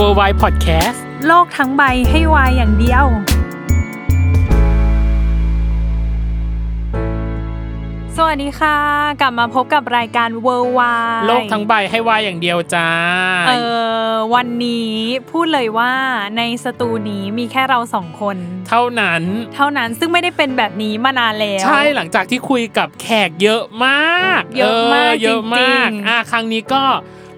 W o r l d w i d e Podcast โลกทั้งใบให้วายอย่างเดียว สวัสดีค่ะ กลับมาพบกับรายการเวอร์วายโลกทั้งใบให้วายอย่างเดียวจ้า เออวันนี้พูดเลยว่าในสตูนี้มีแค่เราสองคน เท่านั้น เท่านั้นซึ่งไม่ได้เป็นแบบนี้มานานแล้ว ใช่หลังจากที่คุยกับแขกเยอะมาก เยอะมากเยอะมากจริงๆอะครั้งนี้ก็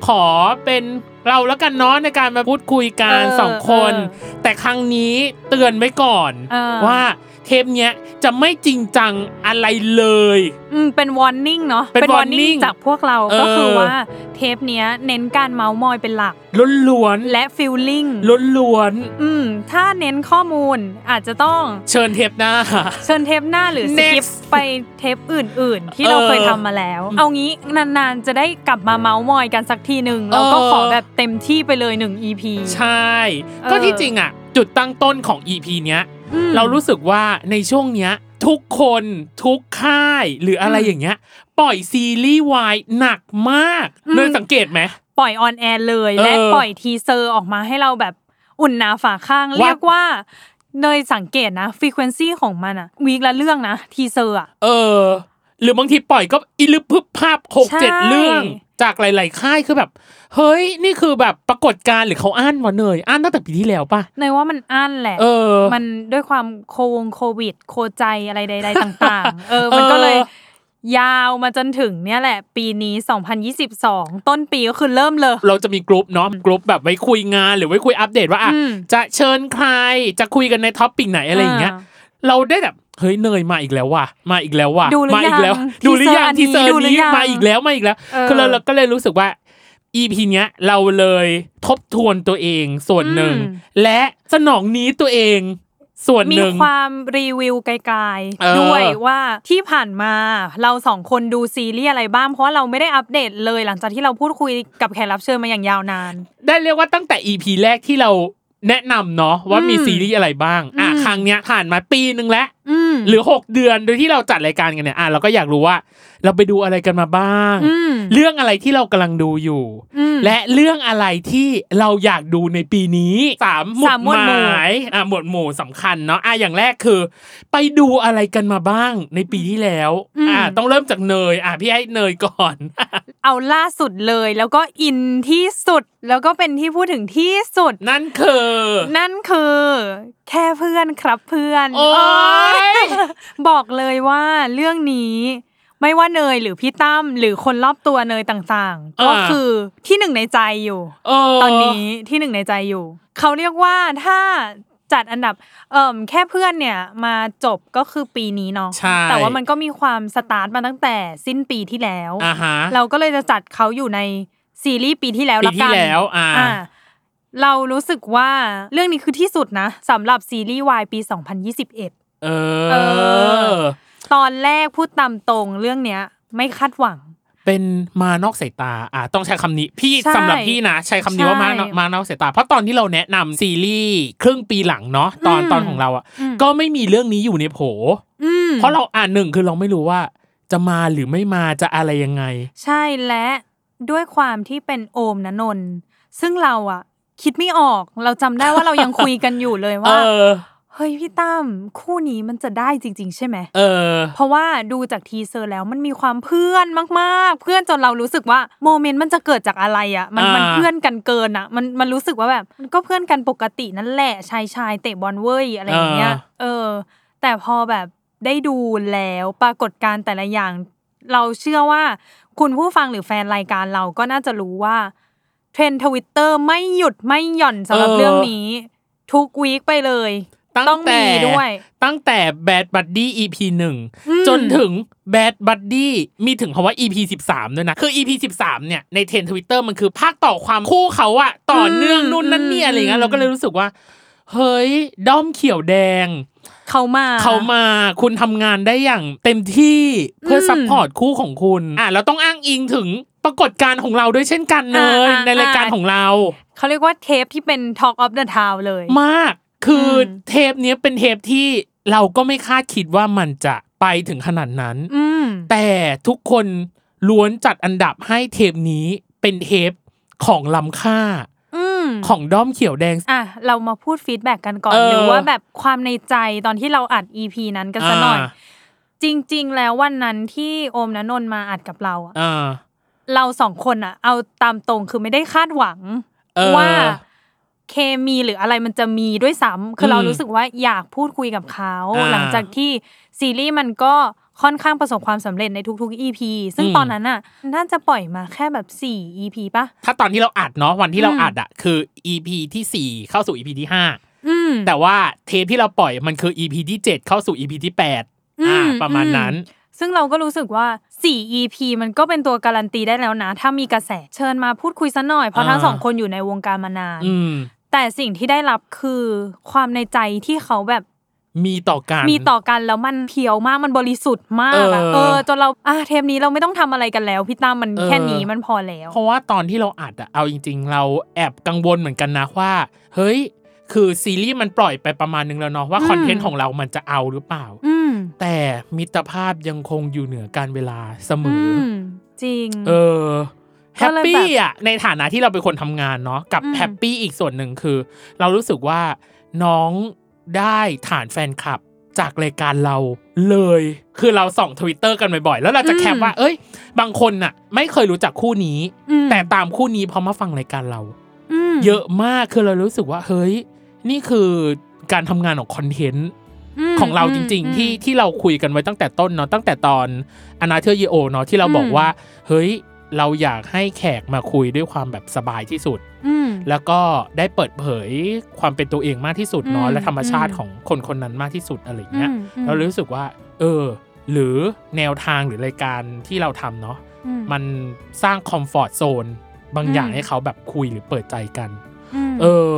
ขอเป็น เราแล้วกันเนาะในการมาพูดคุยกันเออสองคน เออแต่ครั้งนี้เตือนไว้ก่อนเออ ว่า เทปเนี้ยจะไม่จริงจังอะไรเลย อืมเป็น warning เนาะเป็น warning warning จากพวกเราเออก็คือว่าเทปเนี้ยเน้นการเมาส์มอยเป็นหลักล้วนล้วนและ feeling ล้วนล้วนอืมถ้าเน้นข้อมูลอาจจะต้องๆเชิญเทปหน้า เชิญเทปหน้าหรือส Next กิปไปเทปอื่น ๆ ที่เราเออเคยทำมาแล้ว เอางี้นานๆจะได้กลับมาเมาส์มอยกันสักทีหนึ่งแล้วก็เออขอแบบเต็มที่ไปเลยหนึ่ง EP ใช่เออก็ที่จริงอะจุดตั้งต้นของ EP เนี้ยอืม เรารู้สึกว่าในช่วงเนี้ย ทุกคนทุกค่าย หรืออะไรอืมอย่างเงี้ย ปล่อยซีรีส์วายหนักมากอืมเลยสังเกตไหมปล่อย on air เลยเออและปล่อย teaser ออกมาให้เราแบบอุ่นหนาฝาคั่งว่าเรียกว่าเนยสังเกตนะ frequency ของมันอะ week ละเรื่องนะ teaser อะเออ หรือบางทีปล่อยก็อิลึบพึบภาพหกเจ็ดใช่เรื่อง จากหลาย ๆ ค่ายคือแบบ เฮ้ย นี่คือแบบปรากฏการณ์หรือเขาอั้นวะเนยอั้นตั้งแต่ปีที่แล้วป่ะเนยว่ามันอั้นแหละเออ มันด้วยความโควงโควิด โคใจอะไรใด ๆ ต่าง ๆ เออ มันก็เลยเอยาวมาจนถึงเนี่ยแหละ ปีนี้ 2022 ต้นปีก็คือเริ่มเลย เราจะมีกลุ่มเนาะกลุ่มแบบไว้คุยงานหรือไว้คุยอัปเดตว่าอะอืมจะเชิญใครจะคุยกันใน topic ไหนอะไรอย่างเงี้ยเราได้แบบ เฮ้ยเนยมาอีกแล้วว่ะมาอีกแล้วว่ะดูหรือมาอีกแล้วยังดูหรือยัง teaser ดูหรือนี้ยังมาอีกแล้วมาอีกแล้วเออคือเราเราก็เลยรู้สึกว่า EP เนี้ยเราเลยทบทวนตัวเองส่วนหนึ่งอืมและสนองนี้ตัวเองส่วนหมีนึ่งความรีวิวไกลเออๆด้วยว่าที่ผ่านมาเราสองคนดูซีรีส์อะไรบ้าง เพราะว่าเราไม่ได้อัปเดตเลยหลังจากที่เราพูดคุยกับแขกรับเชิญมาอย่างยาวนาน ได้เรียกว่าตั้งแต่ EP แรกที่เราแนะนำเนาะว่ามีอืมซีรีส์อะไรบ้าง อะอืมครั้งเนี้ยผ่านมาปีหนึ่งแล้วอืม หรือ 6 เดือนโดยที่เราจัดรายการกันเนี่ยอะเราก็อยากรู้ว่า เราไปดูอะไรกันมาบ้างอืมเรื่องอะไรที่เรากำลังดูอยู่อืมและเรื่องอะไรที่เราอยากดูในปีนี้สามหมุดสามหมวดหหมู่มายอะหมวดหมู่สำคัญเนาะอะอย่างแรกคือ ไปดูอะไรกันมาบ้างในปีที่แล้วอะต้องเริ่มจากเนยอะพี่ให้เนยก่อน เอาล่าสุดเลยแล้วก็อินที่สุดแล้วก็เป็นที่พูดถึงที่สุด นั่นคือ นั่นคือ แค่เพื่อนครับเพื่อน โอ๊ยโอ๊ยบอกเลยว่าเรื่องนี้ไม่ว่าเนยหรือพี่ตั้มหรือคนรอบตัวเนยต่างๆ ก็อ่าคือที่หนึ่งในใจอยู่เออตอนนี้ที่หนึ่งในใจอยู่เขาเรียกว่าถ้าจัดอันดับเอ่มแค่เพื่อนเนี่ยมาจบก็คือปีนี้เนาะใช่แต่ว่ามันก็มีความสตาร์ทมาตั้งแต่สิ้นปีที่แล้วอ่าฮะเราก็เลยจะจัดเขาอยู่ในซีรีส์ปีที่แล้วปีละที่กันแล้วอ่าเรารู้สึกว่าเรื่องนี้คือที่สุดนะสำหรับซีรีส์วายปี 2021 เอเออ ตอนแรกพูดตามตรงเรื่องเนี้ย ไม่คาดหวัง เป็นมานอกสายตาอะต้องใช้คำนี้ พี่ใช่สำหรับพี่นะ ใช้คำนี้ว่าใช่มานอกมานอกสายตา เพราะตอนที่เราแนะนำซีรีส์ครึ่งปีหลังเนาะตอนอืมตอนของเราอะอืมก็ไม่มีเรื่องนี้อยู่ในโผอืมเพราะเราอ่านหนึ่งคือเราไม่รู้ว่า จะมาหรือไม่มาจะอะไรยังไง ใช่และด้วยความที่เป็นโอมนะนนท์ซึ่งเราอะคิดไม่ออก เราจำได้ว่าเรายังคุยกันอยู่เลยเอว่าอ เฮ้ยพี่ตั้มคู่นี้มันจะได้จริง ๆ ใช่ไหมเออ เพราะว่าดูจาก teaser แล้วมันมีความเพื่อนมากๆ เพื่อนจนเรารู้สึกว่า moment มันจะเกิดจากอะไรอะ มันอ่ามัมันเพื่อนกันเกินอะ มันมันรู้สึกว่าแบบมันก็เพื่อนกันปกตินั่นแหละชายชายเตะบอลเว้ยอะไรอย่างเงี้ย เออ แต่พอแบบได้ดูแล้วปรากฏการณ์แต่ละอย่าง เราเชื่อว่า คุณผู้ฟังหรือแฟนรายการเราก็น่าจะรู้ว่าเทรนทวิตเตอร์ Twitter ไม่หยุดไม่หย่อนสำหรับเออเรื่องนี้ ทุก week ไปเลย ตั้งต้องแต่มีด้วย ตั้งแต่ Bad Buddy EP หนึ่งอืมจนถึง Bad Buddy มีถึงคำว่า EP 13ด้วยนะ คือ EP 13เนี่ยใน trend Twitter มันคือภาคต่อความคู่เขาอะต่อเนื่องนู่นนั่นนี่อะไรเงี้ยเราก็เลยรู้สึกว่า เฮ้ย ด้อมเขียวแดงเขามาเขามาคุณทำงานได้อย่างเต็มที่เพื่ออม support คู่ของคุณอะเราต้องอ้างอิงถึงปรากฏการณ์ของเราด้วยเช่นกันเลยอ่าอ่าในรายการของเรา เขาเรียกว่าเทปที่เป็น Talk of the Town เลย มาก คืออมเทปเนี้ยเป็นเทปที่เราก็ไม่คาดคิดว่ามันจะไปถึงขนาดนั้นอืมแต่ทุกคนล้วนจัดอันดับให้เทปนี้เป็นเทปของล้ำค่าอืมของด้อมเขียวแดง อะ เรามาพูด feedback กันก่อนเออหรือว่าแบบความในใจตอนที่เราอัด EP นั้นกันสักหน่อยอ่าจริง ๆ แล้ววันนั้นที่โอมณนนท์มาอัดกับเราอะอ่าเราสองคนอะเอาตามตรงคือไม่ได้คาดหวังเออว่า เคมีหรืออะไรมันจะมีด้วยซ้ำคือเราอืมรู้สึกว่าอยากพูดคุยกับเขาอ่าหลังจากที่ซีรีส์มันก็ค่อนข้างประสบความสำเร็จในทุกๆ EP ซึ่งอืมตอนนั้นน่ะน่าจะปล่อยมาแค่แบบ 4 EP ปะถ้าตอนที่เราอัดเนาะวันที่เราอืมอัดอะคือ EP ที่สี่เข้าสู่ EP ที่ห้าอืมแต่ว่าเทปที่เราปล่อยมันคือ EP ที่ 7 เข้าสู่ EP ที่ 8อืมอ่า ประมาณอืมนั้น ซึ่งเราก็รู้สึกว่า 4 EP มันก็เป็นตัวการันตีได้แล้วนะ ถ้ามีกระแสเชิญมาพูดคุยซะหน่อยเพราะทั้งอ่าสองคนอยู่ในวงการมานานอืม แต่สิ่งที่ได้รับคือความในใจที่เขาแบบมีต่อกันมีต่อกันแล้วมัน pure มากมันบริสุทธิ์มากอะเออเออจนเราอะเทปนี้เราไม่ต้องทำอะไรกันแล้วพี่ตั้มมันเออแค่นี้มันพอแล้ว เพราะว่าตอนที่เราอัดอะเอาจริง ๆ เราแอบกังวลเหมือนกันนะว่า เฮ้ย คือซีรีส์มันปล่อยไปประมาณนึงแล้วเนาะว่าอืม content ของเรามันจะเอาหรือเปล่าอืมแต่มิตรภาพยังคงอยู่เหนือกาลเวลาเสมอือจริง เออ ก็เลย happy แบบอะในฐานะที่เราเป็นคนทำงานเนาะกับอืม happy อีกส่วนหนึ่งคือ เรารู้สึกว่าน้องได้ฐานแฟนคลับจากรายการเราเลย คือเราส่องทวิตเตอร์กันบ่อยๆ แล้วเราจะแคปว่า เอ้ย บางคนน่ะ ไม่เคยรู้จักคู่นี้อืมแต่ตามคู่นี้เพราะมาฟังรายการเรามเยอะมาก คือเรารู้สึกว่า เฮ้ย นี่คือการทำงานของคอนเทนต์มของเราจริงอืมๆที่ที่เราคุยกันไว้ตั้งแต่ต้นเนาะตั้งแต่ตอนอนาเธอร์เยโอเนาะที่เราบอกอืมว่า เฮ้ย เราอยากให้แขกมาคุยด้วยความแบบสบายที่สุดอืมแล้วก็ได้เปิดเผยความเป็นตัวเองมากที่สุดเนาะอืมและธรรมชาติอืมของคนคนนั้นมากที่สุดอะไรอย่างเงี้ยอืมอืมเรารู้สึกว่า เออ หรือแนวทางหรือรายการที่เราทำเนาะอืมมันสร้างคอมฟอร์ z โซนบางอย่างอืมให้เขาแบบคุยหรือเปิดใจกันอืมเออ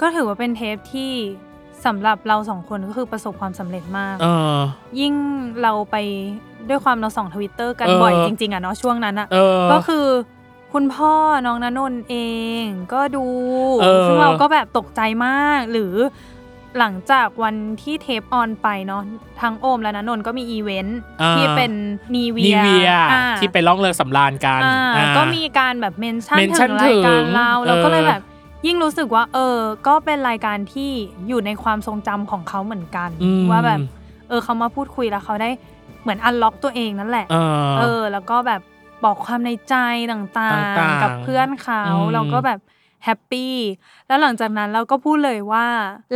ก็ถือว่าเป็นเทปที่สำหรับเราสองคนก็คือประสบความสำเร็จมากเออยิ่งเราไป ด้วยความเราส่องทวิตเตอร์กันเออ บ่อยจริง ๆอะเนาะช่วงนั้นอะเออ ก็คือคุณพ่อน้องณนนท์เองก็ดู เออ ซึ่งเราก็แบบตกใจมาก หรือหลังจากวันที่เทป on ไปเนาะทั้งโอมและณนนท์ก็มีอีเวนต์อ่าที่เป็นนีเวีนียเวียอ่าที่ไปล่องเรือสำราญกันอ่าอ่า ก็มีการแบบเมนชั่นเมนชั่ถึนงรายการถึงเราเออเราก็เลยแบบยิ่งรู้สึกว่า เออ ก็เป็นรายการที่อยู่ในความทรงจำของเขาเหมือนกัน อืม ว่าแบบ เออเขามาพูดคุยแล้วเขาได้ เหมือนอันล็อกตัวเองนั่นแหละ เออ เออ แล้วก็แบบบอกความในใจต่างต่างๆ ๆกับเพื่อนเขาอืม เราก็แบบแฮปปี้แล้วหลังจากนั้นเราก็พูดเลยว่า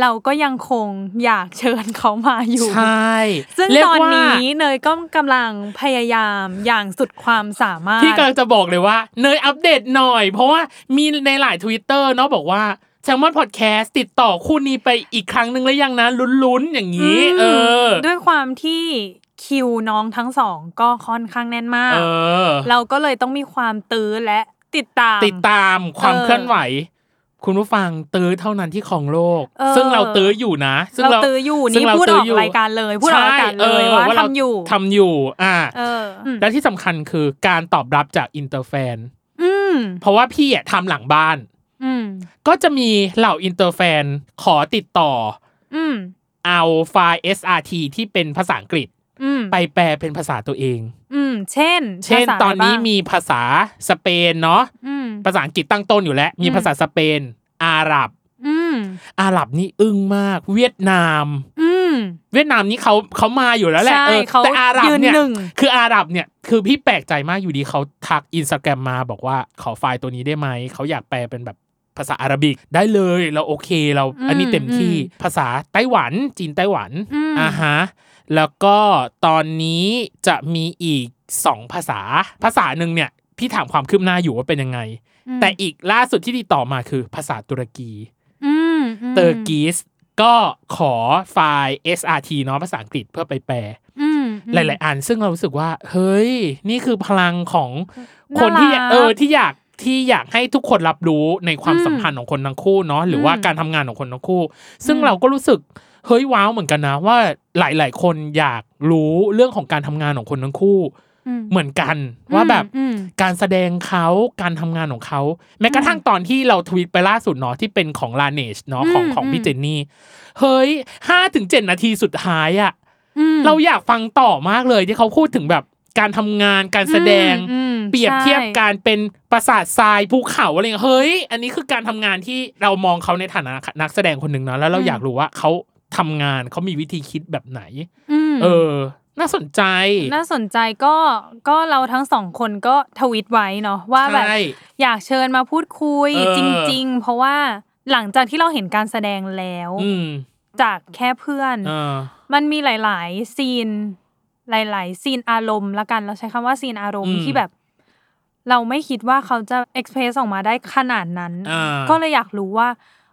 เราก็ยังคงอยากเชิญเขามาอยู่ ใช่ซึ่งเรียกตอนว่านี้เนยก็กำลังพยายามอย่างสุดความสามารถพี่กำลังจะบอกเลยว่า เนยอัปเดตหน่อย เพราะว่ามีในหลายทวิตเตอร์เนาะบอกว่าแซมมอนพอดแคสต์ติดต่อคู่นี้ไปอีกครั้งหนึ่งแล้วยังนะลุ้นๆอย่างนี้มเออ ด้วยความที่ คิวน้องทั้งสองก็ค่อนข้างแน่นมาก เออ เราก็เลยต้องมีความตื้อและติดตาม ติดตามความเออเคลื่อนไหว คุณผู้ฟังตื้อเท่านั้นที่ของโลก เออ ซึ่งเราตื้ออยู่นะ ซึ่งเราตื้ออยู่ซึ่งนี่เพูดออกตื้ยู่รายการเลยพูดออกรายการเลยใช่ว่าเรทำอยู่ทำอยู่ อ่า เอออืมและที่สำคัญคือการตอบรับจากอินเตอร์แฟน อืมเพราะว่าพี่อะทำหลังบ้าน อืมก็จะมีเหล่า inter fan ขอติดต่อ อืม เอา file SRT ที่เป็นภาษาอังกฤษอืม ไปแปลเป็นภาษาตัวเอง อืม เช่น เช่นภาษาตอนนี้อะไรบ้างมีภาษาสเปนเนาะอืมภาษาอังกฤษตั้งต้นอยู่แล้ว มีอืมภาษาสเปน อาหรับอืมอาหรับนี่อึ้งมาก เวียดนาม อืมเวียดนามนี่เขาเขามาอยู่แล้วแหละใช่เออเขาแต่อาหรับเนี่ยยืนหนึ่งคืออาหรับเนี่ย คือพี่แปลกใจมากอยู่ดีเขาทักอินสตาแกรมมาบอกว่าขอไฟล์ตัวนี้ได้ไหมเขาอยากแปลเป็นแบบภาษาอาหรับิกได้เลยเราโอเคเราอันนี้เต็มที่ภาษาไต้หวันจีนไต้หวันอืมอ่าฮะ แล้วก็ตอนนี้จะมีอีกสองภาษา ภาษาหนึ่งเนี่ยพี่ถามความคืบหน้าอยู่ว่าเป็นยังไงมแต่อีกล่าสุดที่ติดต่อมาคือภาษาตุรกีอืมมเตอร์กีสก็ขอไฟล์ SRT เนาะภาษาอังกฤษเพื่อไปแปลอืมหลาย ๆ อันซึ่งเรารู้สึกว่า เฮ้ย นี่คือพลังของคนที่น่ารักเออที่อยากที่อยากให้ทุกคนรับรู้ในความอืมสัมพันธ์ของคนทั้งคู่เนาะหรือว่าอืมการทำงานของคนทั้งคู่ ซึ่งอืมเราก็รู้สึก เฮ้ยว้าวเหมือนกันนะว่าหลาย ๆ คนอยากรู้เรื่องของการทำงานของคนทั้งคู่อืมเหมือนกันว่าแบบอืมการแสดงเขาการทำงานของเขาแม้กระทั่งตอนที่เราทวีตไปล่าสุดเนาะที่เป็นของลาเนชเนาะของอืมของพี่อืมเจนนี่เฮ้ยห้าถึงเจ็ดนาทีสุดท้ายอะอืมเราอยากฟังต่อมากเลยที่เขาพูดถึงแบบการทำงานการแสดงอืมเปรียบเทียบใช่การเป็นปราสาททรายภูเขาอะไรเงี้ยเฮ้ย อันนี้คือการทำงานที่เรามองเขาในฐานะนักแสดงคนหนึ่งเนาะแล้วเราอยากรู้ว่าเขา ทำงานเขามีวิธีคิดแบบไหนอืมเออ น่าสนใจ น่าสนใจก็ก็เราทั้งสองคนก็ทวิตไว้เนาะว่าแบบใช่อยากเชิญมาพูดคุยเออจจริง ๆ เพราะว่าหลังจากที่เราเห็นการแสดงแล้วอืมจากแค่เพื่อนเออมันมีหลาย ๆ scene หลาย ๆ scene อารมณ์ละกันเราใช้คำว่า scene อารมณ์อืมที่แบบ เราไม่คิดว่าเขาจะ express ออกมาได้ขนาดนั้นอ่าก็เลยอยากรู้ว่า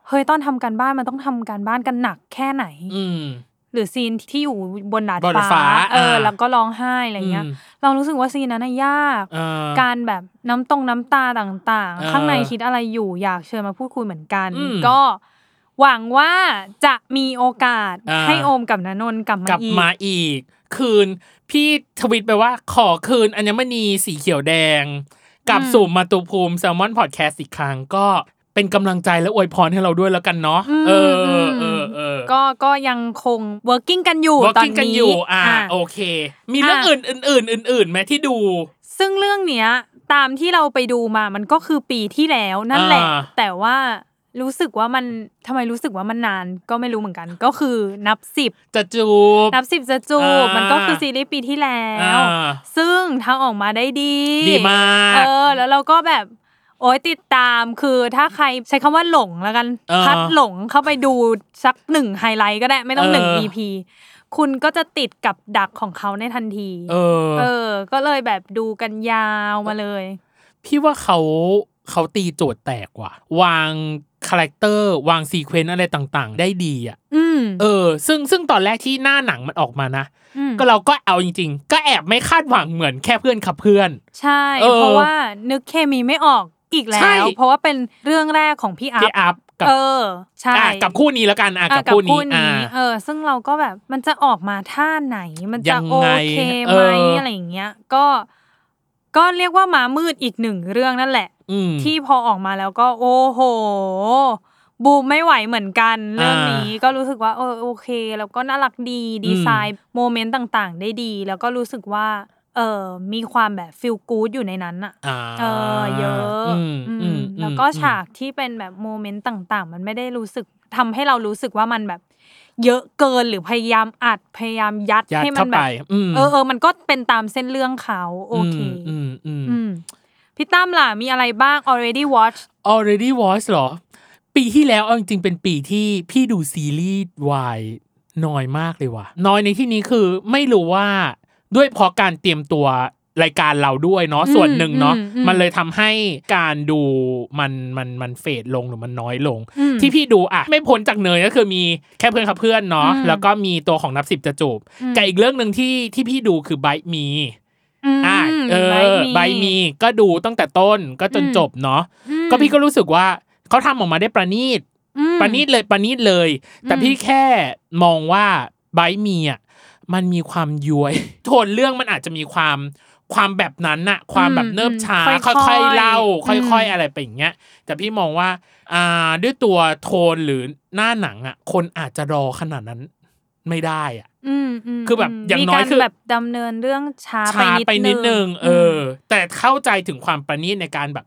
เฮ้ยตอนทำการบ้านมันต้องทำการบ้านกันหนักแค่ไหน อืมหรือ scene ที่อยู่บนดาดฟ้าฟ้าเอออ่าแล้วก็ร้องไห้อะไรเงี้ยอืมเรารู้สึกว่า scene นั้นน่ะยากเออการแบบน้ำตรงน้ำตาต่างเออๆข้างในคิดอะไรอยู่อยากเชิญมาพูดคุยเหมือนกันอืมก็หวังว่าจะมีโอกาสอ่าให้โอมกับนนนท์กลับมากลับอีกมาอีก คืน พี่ทวิตไปว่า ขอคืนอัญมณีสีเขียวแดงกลับอืมสู่มาตุภูมิแซลมอนพอดแคสต์อีกครั้งก็ เป็นกำลังใจและอวยพรให้เราด้วยแล้วกันเนาะเออเออเออเออก็ก็ยังคง working กันอยู่วอตอนกิ้งกันนี้อยู่อ่าอะโอเค มีเรื่องอะอื่นอื่นอื่นอื่นๆไหมที่ดู ซึ่งเรื่องเนี้ย ตามที่เราไปดูมามันก็คือปีที่แล้วนั่นแหละอ่าแต่ว่ารู้สึกว่ามันทำไมรู้สึกว่ามันนานก็ไม่รู้เหมือนกัน ก็คือนับสิบจะจูบนับสิบจะจูบอ่ามัมันก็คือซีรีส์ปีที่แล้วอ่าซึ่งทางออกมาได้ดี ดีมากเออ แล้วเราก็แบบ โอ้ยติดตามคือถ้าใครใช้คำว่าหลงแล้วกันเออพัดหลงเข้าไปดูสักหนึ่งไฮไลท์ก็ได้ไม่ต้องหนึ่งเออ EP คุณก็จะติดกับดักของเขาในทันที เออ เออ ก็เลยแบบดูกันยาวมาเลย พี่ว่าเขาเขาตีโจทย์แตกว่ะ วาง character วาง sequence อะไรต่างๆ ได้ดีอะอืมเออ ซึ่งซึ่งตอนแรกที่หน้าหนังมันออกมานะอืมก็เราก็เอาจริง ๆ ก็แอบไม่คาดหวังเหมือนแค่เพื่อนครับเพื่อน ใช่เออเพราะว่านึกเคมีไม่ออก อีกแล้ใช่วเพราะว่าเป็นเรื่องแรกของพี่อัพี่พอัพกับเออใช่อะกับคู่นี้แล้วกันอะอะกับคู่นี้อ่าเออ ซึ่งเราก็แบบมันจะออกมาท่าไหน มันยัจะงโอไงเคเอไหมอออะไรอย่างเงี้ย ก็ก็เรียกว่ามามืดอีกหนึ่งเรื่องนั่นแหละอืมที่พอออกมาแล้วก็โอ้โห บูมไม่ไหวเหมือนกัน เรื่องนี้ก็รู้สึกว่าเออโอเค แล้วก็น่ารักดีดีไซน์โมเมนต์ต่างๆ ได้ดี แล้วก็รู้สึกว่า เออมีความแบบฟิลกู๊ดอยู่ในนั้นอะอ่าเออเยอะอืมอือืมมแล้วก็อืมฉากที่เป็นแบบโมเมนต์ต่างๆ มันไม่ได้รู้สึกทำให้เรารู้สึกว่ามันแบบ เยอะเกินหรือพยายามอัดพยายามยัดยัดให้มัเข้านแบไปบอืมเออเออมันก็เป็นตามเส้นเรื่องเขาโอเคอืมอืมอือืมมพี่ตั้มล่ะมีอะไรบ้าง already watch already watch เหรอ ปีที่แล้วเอาจริงๆเป็นปีที่พี่ดูซีรีส์วายน้อยมากเลยว่ะ น้อยในที่นี้คือไม่รู้ว่า ด้วยเพราะการเตรียมตัวรายการเราด้วยเนาะอืมส่วนหนึ่งเนาะอืมอืมมันเลยทำให้การดูมันมันมันเฟดลงหรือมันน้อยลงอืมที่พี่ดูอะไม่พ้นจากเนยก็คือมีแค่เพื่อนครับเพื่อนเนาะอืมแล้วก็มีตัวของนับสิบจะจูบอืมกับอีกเรื่องหนึ่งที่ที่พี่ดูคือไบมีมอะเอไบอมีใบมีก็ดูตั้งแต่ต้นก็จนอืมจบเนาะอืมก็พี่ก็รู้สึกว่าเขาทำออกมาได้ประณีตอืมประณีตเลยประณีตเลย แต่อืมพี่แค่มองว่าไบมีอะ มันมีความย้วย โทนเรื่องมันอาจจะมีความความแบบนั้นน่ะ ความแบบเนิบช้าค่อยๆค่อยๆเล่าอืมค่อยๆอะไรไปอย่างเงี้ย แต่พี่มองว่า อ่าด้วยตัวโทนหรือหน้าหนังอะ คนอาจจะรอขนาดนั้นไม่ได้อะอืมมคือแบบอย่างมีน้อยการคือแบบดำเนินเรื่องช้าช้าไปนิดนึงเออมแต่เข้าใจถึงความประณีตในการแบบ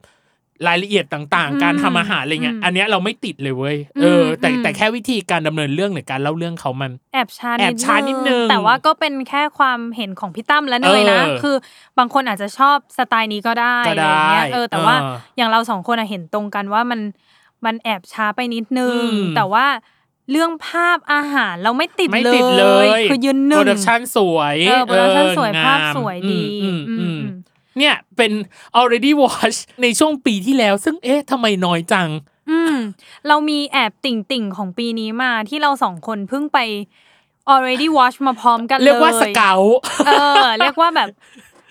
รายละเอียดต่างๆ การทำอาหารอะไรเงี้ยอืมอันเนี้ยเราไม่ติดเลยเว้ยเอออมแต่อืมแต่แค่วิธีการดำเนินเรื่องหรือการเล่าเรื่องเขามัน แอบช้าแอบช้านิดนึงแต่ว่าก็เป็นแค่ความเห็นของพี่ตั้มและเนยนะเออคือบางคนอาจจะชอบสไตล์นี้ก็ได้ก็อะไรได้เงี้ยเออแต่ว่าเอออย่างเราสองคนอะเห็นตรงกันว่ามันมันแอบช้าไปนิดนึงอืมแต่ว่าเรื่องภาพอาหารเราไม่ติดไม่เลติดเลยยคือยืนหนึ่ง production สวยเออ production สวยอืมภาพสวยดีอืมอืมอืมอืม เนี่ยเป็น already watch ในช่วงปีที่แล้ว ซึ่งเอ๊ะทำไมน้อยจัง อืม เรามีแอบติ่งติ่งๆของปีนี้มาที่เราสองคนเพิ่งไป already watch มาพร้อมกันเลย เรียกว่าสเกลเออ เรียกว่าแบบ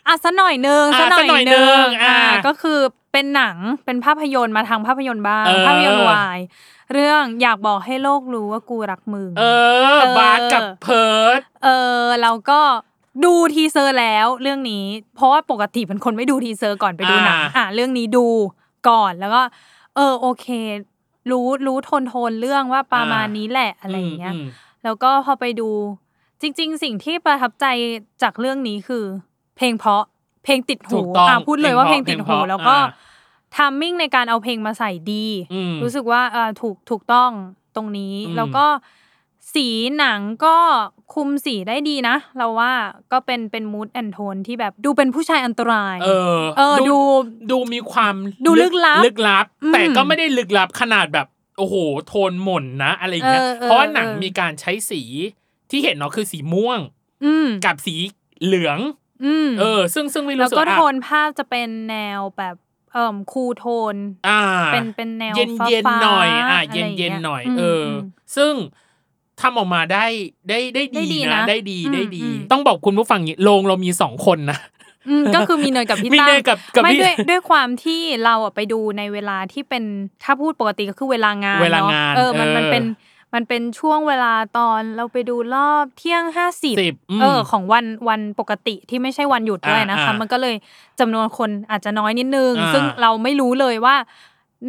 อะสักหน่อยนึงอะสักหน่สักหน่ออยยนึนึงงอะอ่าก็คือเป็นหนังเป็นภาพยนตร์มาทางภาพยนตร์บ้างเออภาพยนตร์วายเรื่องอยากบอกให้โลกรู้ว่ากูรักมึง เออบาสกับเพิร์ดเออเราก็ ดู teaser แล้วเรื่องนี้ เพราะว่าปกติเป็นคนไม่ดู teaser ก่อนไปดูหนังอ่าอะเรื่องนี้ดูก่อนแล้วก็ เออโอเค รู้รู้ tone tone เรื่องว่าประมาณนี้แหละอะไรอย่างเงี้ยอืมแล้วก็พอไปดูจริง ๆ สิ่งที่ประทับใจจากเรื่องนี้คือ เพลงเพราะเพลงติดหูถูกต้องอะพูดเลยว่าเพลงติดหูเพลงเพหูราะแล้วก็อ่าทามมิ่งในการเอาเพลงมาใส่ดีอืมรู้สึกว่าเออถูกถูกต้องตรงนี้อืมแล้วก็สีหนังก็ คุมสีได้ดีนะ เราว่าก็เป็นเป็นมูดแอนโทนที่แบบดูเป็นผู้ชายอันตราย เออ เออดูดูมีความดูลึกลับลึกลับอืมแต่ก็ไม่ได้ลึกลับขนาดแบบโอ้โห โทนหม่นนะ อะไรอย่างเงี้ยเออเออเพราะว่าหนังเออมีการใช้สีที่เห็นเนาะคือสีม่วงอืมกับสีเหลืองอืมเออ ซึ่งซึ่งไม่แล้วรู้สึกก็ว่าโทนภาพจะเป็นแนวแบบเอ่มคูลโทน อ่า เป็นเป็นแนวเย็นฟ้าเย็นๆหน่อย อะะไรเย็นเย็นางงี้หน่อยมเอออมซึ่ง ทำออกมาได้ได้ได้ได้ดีดีนะนะได้ดีอืมได้ดีอืมต้องบอกคุณผู้ฟังอย่างนี้โรงเรามีสองคนนะอืมก็คือมีเนยกับพี่มีตั้เนมยกับกับไม่พี่ด้วยด้วยความที่เราอะไปดูในเวลาที่เป็นถ้าพูดปกติก็คือเวลางานเวลางานเนาะเออมันเออมันเป็นมันเป็นช่วงเวลาตอนเราไปดูรอบเที่ยงห้าสิบสิบอืมเออ ของวันวันปกติที่ไม่ใช่วันหยุดด้วยนะคะอ่าอ่ามัมันก็เลยจำนวนคนอาจจะน้อยนิดนึงอ่าซึ่งเราไม่รู้เลยว่า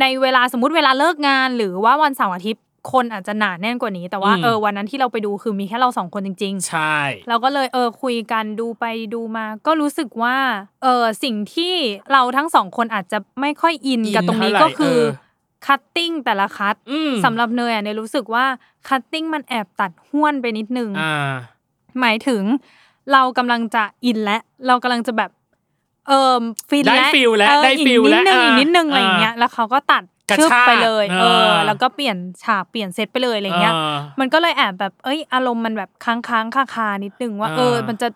ในเวลาสมมติเวลาเลิกงาน หรือว่าวันเสาร์อาทิตย์ คนอาจจะหนาแน่นกว่านี้ แต่ว่าเออวันนั้นที่เราไปดูคือมีแค่เราสองคนจริง ๆ ใช่ เราก็เลยเออคุยกันดูไปดูมา ก็รู้สึกว่าเออสิ่งที่เราทั้งสองคนอาจจะไม่ค่อยอินอินกับตรงนี้เท่าไหร่ก็คือเออ cutting แต่ละ cut อืมสำหรับเนยอะเนยรู้สึกว่า cutting มันแอบตัดห้วนไปนิดนึงอ่าหมายถึง เรากำลังจะอินและเรากำลังจะแบบเออฟินได้และ feel แล้วเออได้อีกนิดนึงอ่าอีกนิดนึงอะไรอย่างเงี้ยอ่าแล้วเขาก็ตัด กระชึบชากไปเลยเออเออ แล้วก็เปลี่ยนฉากเปลี่ยนเซตไปเลยอะไรเงี้ยอ่ามันก็เลยแอบแบบเอ้ย อารมณ์มันแบบค้างค้างคาคาๆนิดนึงว่าอ่าเออ มันจะ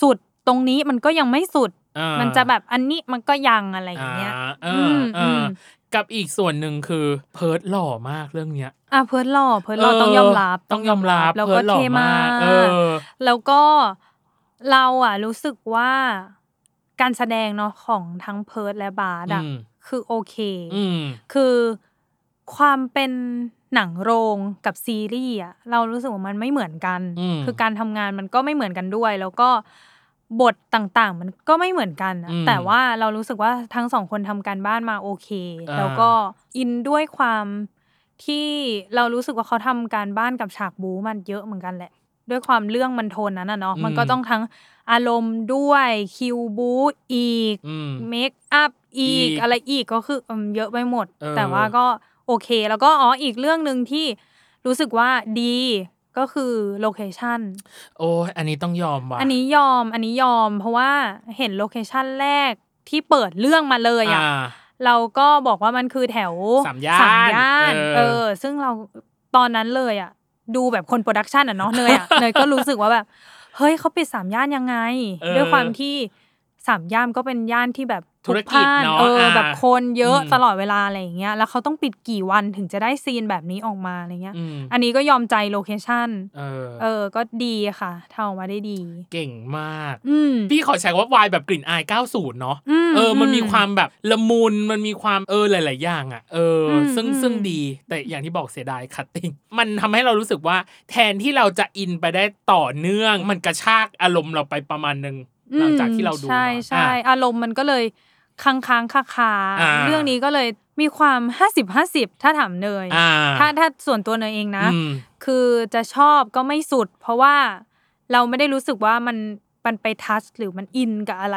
สุดตรงนี้มันก็ยังไม่สุดอ่ามันจะแบบอันนี้มันก็ยังอะไรอย่างเงี้ยอ่าเอออืมเอออืมกับอีกส่วนหนึ่งคือเพิร์ดหล่อมากเรื่องเนี้ยอะเพิร์ดหล่อเพิร์ดหล่อเออต้องยอมรับต้องยอมรับแล้วก็เพิก็ร์ดหล่อเท่มามากกเออแล้วก็เราอะรู้สึกว่า การแสดงเนาะของทั้งเพิร์ดและบาร์ดอะอืม คือโอเค อืม คือความเป็นหนังโรงกับซีรีส์อะเรารู้สึกว่ามันไม่เหมือนกัน อืมคือการทำงานมันก็ไม่เหมือนกันด้วย แล้วก็บทต่างๆ มันก็ไม่เหมือนกันอะอืมแต่ว่าเรารู้สึกว่าทั้งสองคนทำการบ้านมาโอเค อ่า แล้วก็อินด้วยความที่เรารู้สึกว่าเขาทำการบ้านกับฉากบู๊มันเยอะเหมือนกันแหละ ด้วยความเรื่องมันโทนนั้นอะเนาะมันก็ต้องทั้งอารมณ์ด้วยคิวบู๊อีกอืม makeup อีกอีกอะไรอีกก็คืออืมเยอะไปหมดเออแต่ว่าก็โอเค แล้วก็อ๋ออีกเรื่องหนึ่งที่รู้สึกว่าดีก็คือ locationโอ้ยอันนี้ต้องยอมว่ะอันนี้ยอมอันนี้ยอม เพราะว่าเห็น location แรกที่เปิดเรื่องมาเลยอะอ่าเราก็บอกว่ามันคือแถวสามย่านสามย่านเออเออซึ่งเราตอนนั้นเลยอะ ดูแบบคน production อะเนาะเนยอะเนยก็รู้สึกว่าแบบเฮ้ยเขาปิดสามย่านยังไงเออด้วยความที่ สามย่านก็เป็นย่านที่แบบธุรกิจพล่านเนอะเอออ่าแบบคนเยอะอืมตลอดเวลาอะไรอย่างเงี้ยแล้วเขาต้องปิดกี่วันถึงจะได้ซีนแบบนี้ออกมาอะไรเงี้ยอืมอันนี้ก็ยอมใจ location เออเออ ก็ดีค่ะทำออกมาได้ดี เก่งมากอืมพี่ขอใช้ว่าวายแบบกลิ่นอาย 90 เนาะอืมเออ มันมีอืมความแบบละมุนมันมีความเออหลาย ๆ อย่างอะเอออมซึ่งอืมซึ่งดีแต่อย่างที่บอกเสียดายคัตติ้งมันทำให้เรารู้สึกว่า แทนที่เราจะอินไปได้ต่อเนื่อง มันกระชากอารมณ์เราไปประมาณหนึ่ง หลังจากที่เราดูใช่เนอะใช่อะอารมณ์มันก็เลยค้างค้างคาคาๆอ่าเรื่องนี้ก็เลยมีความห้าสิบห้าสิบถ้าถามเนยอ่าถ้าถ้าส่วนตัวเนยเองนะอืมคือจะชอบก็ไม่สุด เพราะว่าเราไม่ได้รู้สึกว่ามันมันไปทัชหรือมันอินกับอะไร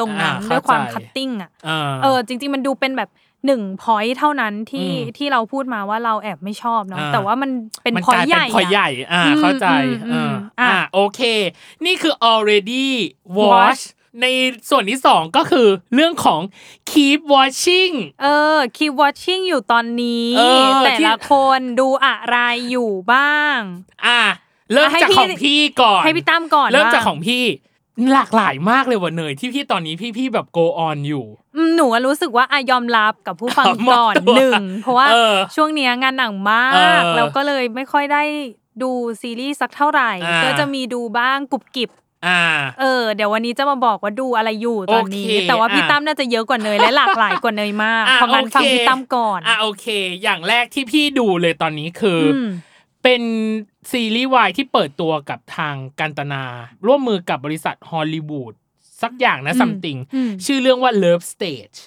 ตรงนั้นอ่าด้วยความเข้าใจคัตติ้งอะอ่าเออจริง ๆ มันดูเป็นแบบ หนึ่งพอยต์เท่านั้นที่อืมที่เราพูดมาว่าเราแอบไม่ชอบเนาะอ่าแต่ว่ามันเป็นมันพอกลายต์ใหเป็นญ่พอใหญ่อ่าอืมเข้าใจอืมอ่าอืมอ่าอะโอเค นี่คือ already watch Watch ในส่วนที่สองก็คือเรื่องของ keep watching เออ keep watching อยู่ตอนนี้เออแต่ที่ละคนดูอะไรอยู่บ้าง อ่าเริ่มให้จากพี่ของพี่ก่อน ให้พี่ตั้มก่อน เริ่มจากบ้ของพี่ หลากหลายมากเลยว่ะเนยที่พี่ตอนนี้พี่พี่แบบ go on อยู่อืมหนูอะรู้สึกว่าอะยอมรับกับผู้ฟังมอบก่อนตัวหนึ่งเพราะว่าเออช่วงเนี้ยงานหนังมากเออแล้วก็เลยไม่ค่อยได้ดูซีรีส์สักเท่าไหร่อ่าก็จะมีดูบ้างกรุบกริบอ่าเออเดี๋ยววันนี้จะมาบอกว่าดูอะไรอยู่ตอนนี้โอเคแต่ว่าพี่อะตั้มน่าจะเยอะกว่าเนยและหลากหลายกว่าเนยมากอะเพราะงั้นโอเคฟังพี่ตั้มก่อนอะโอเค อย่างแรกที่พี่ดูเลยตอนนี้คืออม เป็นซีรีส์วายที่เปิดตัวกับทางกันตนา ร่วมมือกับบริษัทฮอลลีวูดสักอย่างนะอืมซัมติงอืมชื่อเรื่องว่า Love Stage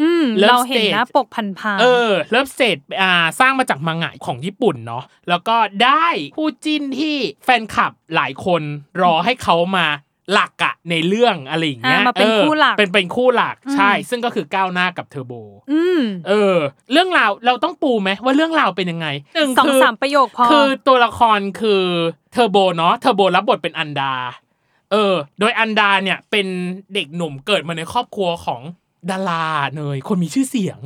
อืม Love เราเห็น Stage หน้าปกพันพาเออ Love Stage อ่าสร้างมาจากมังงะของญี่ปุ่นเนาะแล้วก็ได้คู่จิ้นที่แฟนคลับหลายคนรอให้เขามา หลักอะในเรื่องอะไรอย่างเงี้ยอ่ามาเป็นออคู่หลักเป็นเป็นคู่หลักอืมใช่ ซึ่งก็คือก้าวหน้ากับเทอร์โบอืมเออ เรื่องราวเราต้องปูไหมว่าเรื่องราวเป็นยังไงหนึ่งสองคือสามประโยคพอคือตัวละครคือเทอร์โบเนาะเทอร์โบรับบทเป็นอันดา เออ โดยอันดาเนี่ยเป็นเด็กหนุ่มเกิดมาในครอบครัวของดาราเนยคนมีชื่อเสียง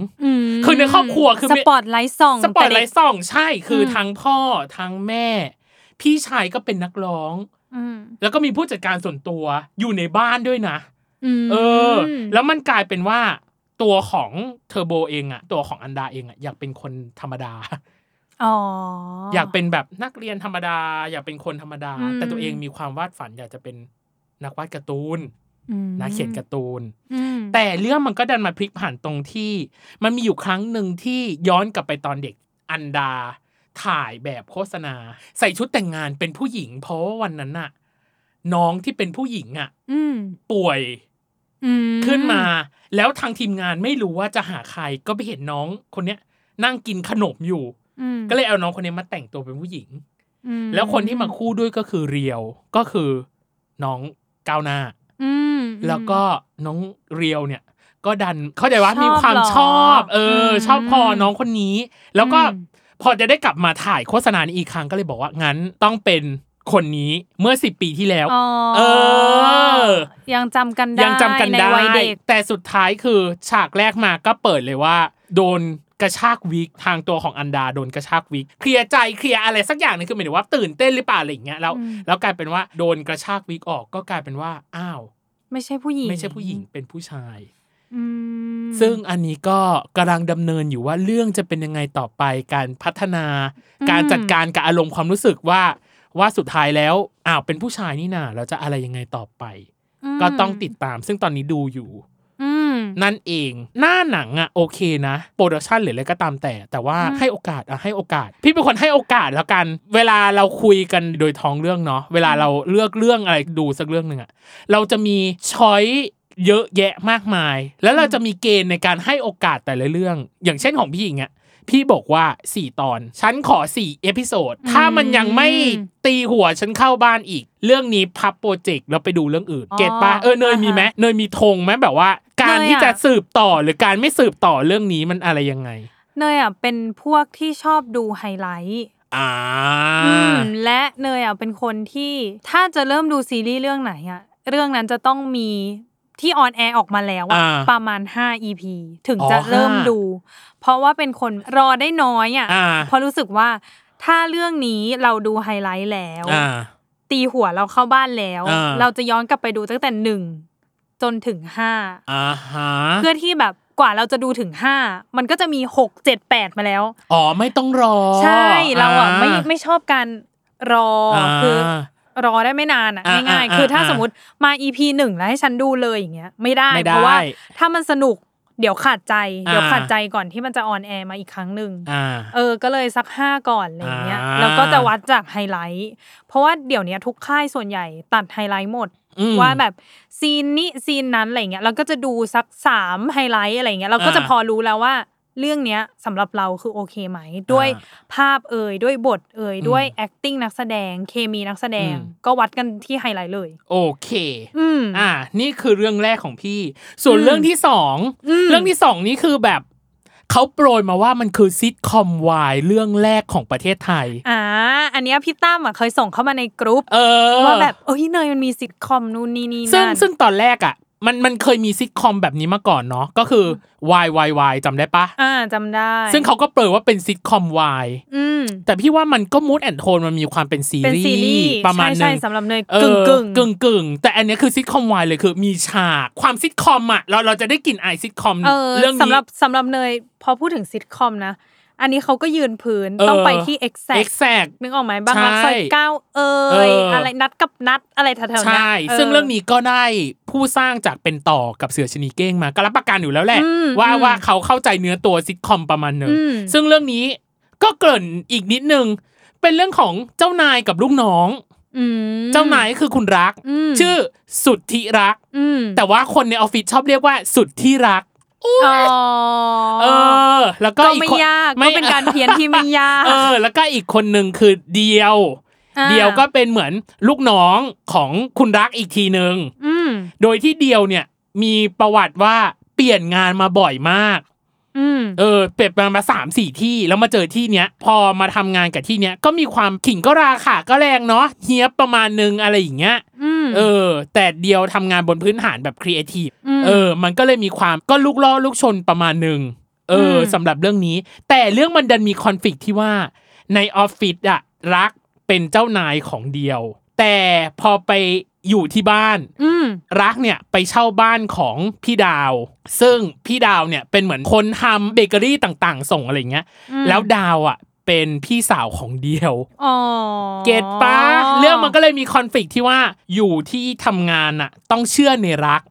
มคือในครอบครัวคือสปอตไลท์ส่องสปอตแต่ไลท์ส่องแต่เด็กใช่คืออืมทั้งพ่อทั้งแม่ พี่ชายก็เป็นนักร้องอืม แล้วก็มีผู้จัดการส่วนตัวอยู่ในบ้านด้วยนะมเออ แล้วมันกลายเป็นว่า ตัวของเทอร์โบเองอะตัวของอันดาเองอะอยากเป็นคนธรรมดาอ๋ออยากเป็นแบบนักเรียนธรรมดา อยากเป็นคนธรรมดาอืมแต่ตัวเองมีความวาดฝันอยากจะเป็นนักวาดการ์ตูนอืมนักเขียนการ์ตูนอืมแต่เรื่องมันก็ดันมาพลิกผันตรงที่ มันมีอยู่ครั้งหนึ่งที่ย้อนกลับไปตอนเด็กอันดา ถ่ายแบบโฆษณา ใส่ชุดแต่งงานเป็นผู้หญิง เพราะว่าวันนั้นน่ะ น้องที่เป็นผู้หญิงอะอืมป่วยอืมขึ้นมา แล้วทางทีมงานไม่รู้ว่าจะหาใครก็ไปเห็นน้องคนเนี้ย นั่งกินขนมอยู่อืมก็เลยเอาน้องคนนี้มาแต่งตัวเป็นผู้หญิงอืมแล้วคนที่มาคู่ด้วยก็คือเรียวก็คือน้องก้าวหน้าอืมแล้วก็น้องเรียวเนี่ย ก็ดันเข้าใจว่าชอบมีความเหรอชอบ เอออมชอบพอน้องคนนี้ แล้วก็อืม พอจะได้กลับมาถ่ายโฆษณานี้อีกครั้งก็เลยบอกว่างั้นต้องเป็นคนนี้เมื่อสิบปีที่แล้วอ๋อเออ ยังจำกันได้ยังจำกันในได้วัยเด็กแต่สุดท้ายคือฉากแรกมาก็เปิดเลยว่า โดนกระชากวิกทางตัวของอันดาโดนกระชากวิกเคลียร์ใจเคลียร์อะไรสักอย่างหนึงคือหมายถึงว่าตื่นเต้นหรือเปล่าอะไรอย่างเงี้ยแล้วอืมแล้วกลายเป็นว่าโดนกระชากวิกออกก็กลายเป็นว่าอ้าว ไม่ใช่ผู้หญิง ไม่ใช่ผู้หญิงเป็นผู้ชายอืม ซึ่งอันนี้ก็กำลังดำเนินอยู่ว่าเรื่องจะเป็นยังไงต่อไปการพัฒนาการจัดการกับอารมณ์ความรู้สึกว่า ว่าสุดท้ายแล้วอ้าวเป็นผู้ชายนี่นาเราจะอะไรยังไงต่อไปมก็ต้องติดตาม ซึ่งตอนนี้ดูอยู่อืมนั่นเองหน้าหนังอะโอเคนะโปรดักชันหรืออะไรก็ตามแต่ แต่ว่าอืมให้โอกาสอะให้โอกาส พี่เป็นคนให้โอกาสแล้วกัน เวลาเราคุยกันโดยท้องเรื่องเนาะเวลาเราเลือกเรื่องอะไรดูสักเรื่องหนึ่งอะเราจะมีช้อย เยอะแยะมากมาย แล้วเราจะมีเกณฑ์ในการให้โอกาสแต่ละเรื่อง อย่างเช่นของพี่หญิงอะพี่บอกว่า 4 ตอน ฉันขอ 4 episode ถ้ามันยังไม่ตีหัวฉันเข้าบ้านอีก เรื่องนี้พับโปรเจกต์แล้วไปดูเรื่องอื่นอ๋อ get ปะเออเนยมีไหมเนยมีธงไหมแบบว่า การเนยอะที่จะสืบต่อหรือการไม่สืบต่อเรื่องนี้มันอะไรยังไง เนยอะเป็นพวกที่ชอบดูไฮไลท์อ่าอืมและเนยอะเป็นคนที่ถ้าจะเริ่มดูซีรีส์เรื่องไหนอะเรื่องนั้นจะต้องมี ที่ออนแอร์ออกมาแล้วอะอ่าประมาณ 5 EP ถึงอ๋อจะเริ่มห้าดู เพราะว่าเป็นคนรอได้น้อยอะอ่าเพราะรู้สึกว่าถ้าเรื่องนี้เราดูไฮไลท์แล้ว อ่า ตีหัวเราเข้าบ้านแล้ว อ่า เราจะย้อนกลับไปดูตั้งแต่หนึ่งจนถึงห้าอ่าฮะเพื่อที่แบบกว่าเราจะดูถึงห้ามันก็จะมีหกเจ็ดแปดมาแล้ว อ๋อไม่ต้องรอใช่เราอะไม่ไม่ชอบการรออ่าคือ รอได้ไม่นานอะอ่าง่ายอ่าๆคือถ้าอ่าสมมติมา EP หนึ่งแล้วให้ฉันดูเลยอย่างเงี้ยไม่ได้ไม่ได้เพราะว่าถ้ามันสนุกเดี๋ยวขาดใจอ่าเดี๋ยวขาดใจก่อนที่มันจะออนแอร์มาอีกครั้งหนึ่งอ่าเออ ก็เลยสักห้าก่อนอะไรอย่างเงี้ยอ่าแล้วก็จะวัดจากไฮไลท์ เพราะว่าเดี๋ยวเนี้ยทุกค่ายส่วนใหญ่ตัดไฮไลท์หมดอืมว่าแบบซีนนี้ซีนนั้นอะไรเงี้ยเราก็จะดูสักสามไฮไลท์อะไรเงี้ยเราก็จะอ่าพอรู้แล้วว่า เรื่องเนี้ยสำหรับเราคือโอเคไหม ด้วยอ่าภาพเอ่ยด้วยบทเอ่ยอืมด้วย acting นักแสดงเคมีนักแสดงอืมก็วัดกันที่ไฮไลท์เลย โอเค อืมอ่า นี่คือเรื่องแรกของพี่ ส่วนอืมเรื่องที่สองอืมเรื่องที่สองนี่คือแบบเขาโปรยมาว่ามันคือซิทคอมวายเรื่องแรกของประเทศไทย อ่า อันเนี้ยพี่ตั้มอะเคยส่งเข้ามาในกรุ๊ปเออว่าแบบเอ้ยเนยมันมีซิทคอมนู่นนี่นี่ซึ่งนั่นซึ่งตอนแรกอะ มันมันเคยมีซิทคอมแบบนี้มาก่อนเนาะก็คือ Y Y Y จำได้ปะอ่าจำได้ ซึ่งเขาก็เปิดว่าเป็นซิทคอม Y อืมแต่พี่ว่ามันก็มูดแอนโทนมันมีความเป็นซีเป็นรีซีรีส์ส์ประมาณใช่หนึใช่งสำหรับเนยเอกึ่งอกึ่งกึ่งกึ่งแต่อันเนี้ยคือซิทคอม Y เลยคือมีฉากความซิทคอมอะเราเราจะได้กลิ่นไอซิทคอมเออเรื่องนี้สำหรับสำหรับเนยพอพูดถึงซิทคอมนะ อันนี้เขาก็ยืนพื้นเออต้องไปที่ exact exact นึกออกไหมบางรักใช่ซอยเก้าเอ่เอยอออะไรนัดกับนัดอะไรแถวๆเนี้ยใช่ ซึ่งเรื่องนี้ก็ได้ผู้สร้างจากเป็นต่อกับเสือชนีเก้งมาก็รับประกันอยู่แล้วแหละอืมว่าอืมว่าเขาเข้าใจเนื้อตัวซิทคอมประมาณหนึ่งอืมซึ่งเรื่องนี้ก็เกริ่นอีกนิดนึง เป็นเรื่องของเจ้านายกับลูกน้องอืมเจ้านายคือคุณรักอืมชื่อสุดที่รักอืมแต่ว่าคนในออฟฟิศชอบเรียกว่าสุดที่รักอ๋อ เออ แล้วก็ก็อีกไม่คนยากก็เป็นการเพี้ยนที่ไม่ยากเออ แล้วก็อีกคนหนึ่งคือเดียวอ่าเดียวก็เป็นเหมือนลูกน้องของคุณรักอีกทีหนึ่งอืมโดยที่เดียวเนี่ยมีประวัติว่าเปลี่ยนงานมาบ่อยมากอืม เออเปลี่ยนมามาสามสี่ที่แล้วมาเจอที่เนี้ย พอมาทำงานกับที่เนี้ยก็มีความขิงก็ราค่ะก็แรงเนาะเฮียบประมาณนึงอะไรอย่างเงี้ยอืมเออ แต่เดียวทำงานบนพื้นฐานแบบครีเอทีฟอืมเออ มันก็เลยมีความก็ลูกล่อลูกชนประมาณหนึ่งเอออมสำหรับเรื่องนี้ แต่เรื่องมันดันมี conflict ที่ว่าในออฟฟิศอะรักเป็นเจ้านายของเดียว แต่พอไป อยู่ที่บ้านอืมรักเนี่ยไปเช่าบ้านของพี่ดาว ซึ่งพี่ดาวเนี่ยเป็นเหมือนคนทำเบเกอรี่ต่างๆ ส่งอะไรเงี้ยอืมแล้วดาวอะเป็นพี่สาวของเดียวอ๋อเก็ตปะเรื่องมันก็เลยมี conflict ที่ว่าอยู่ที่ทำงานอะ ต้องเชื่อในรัก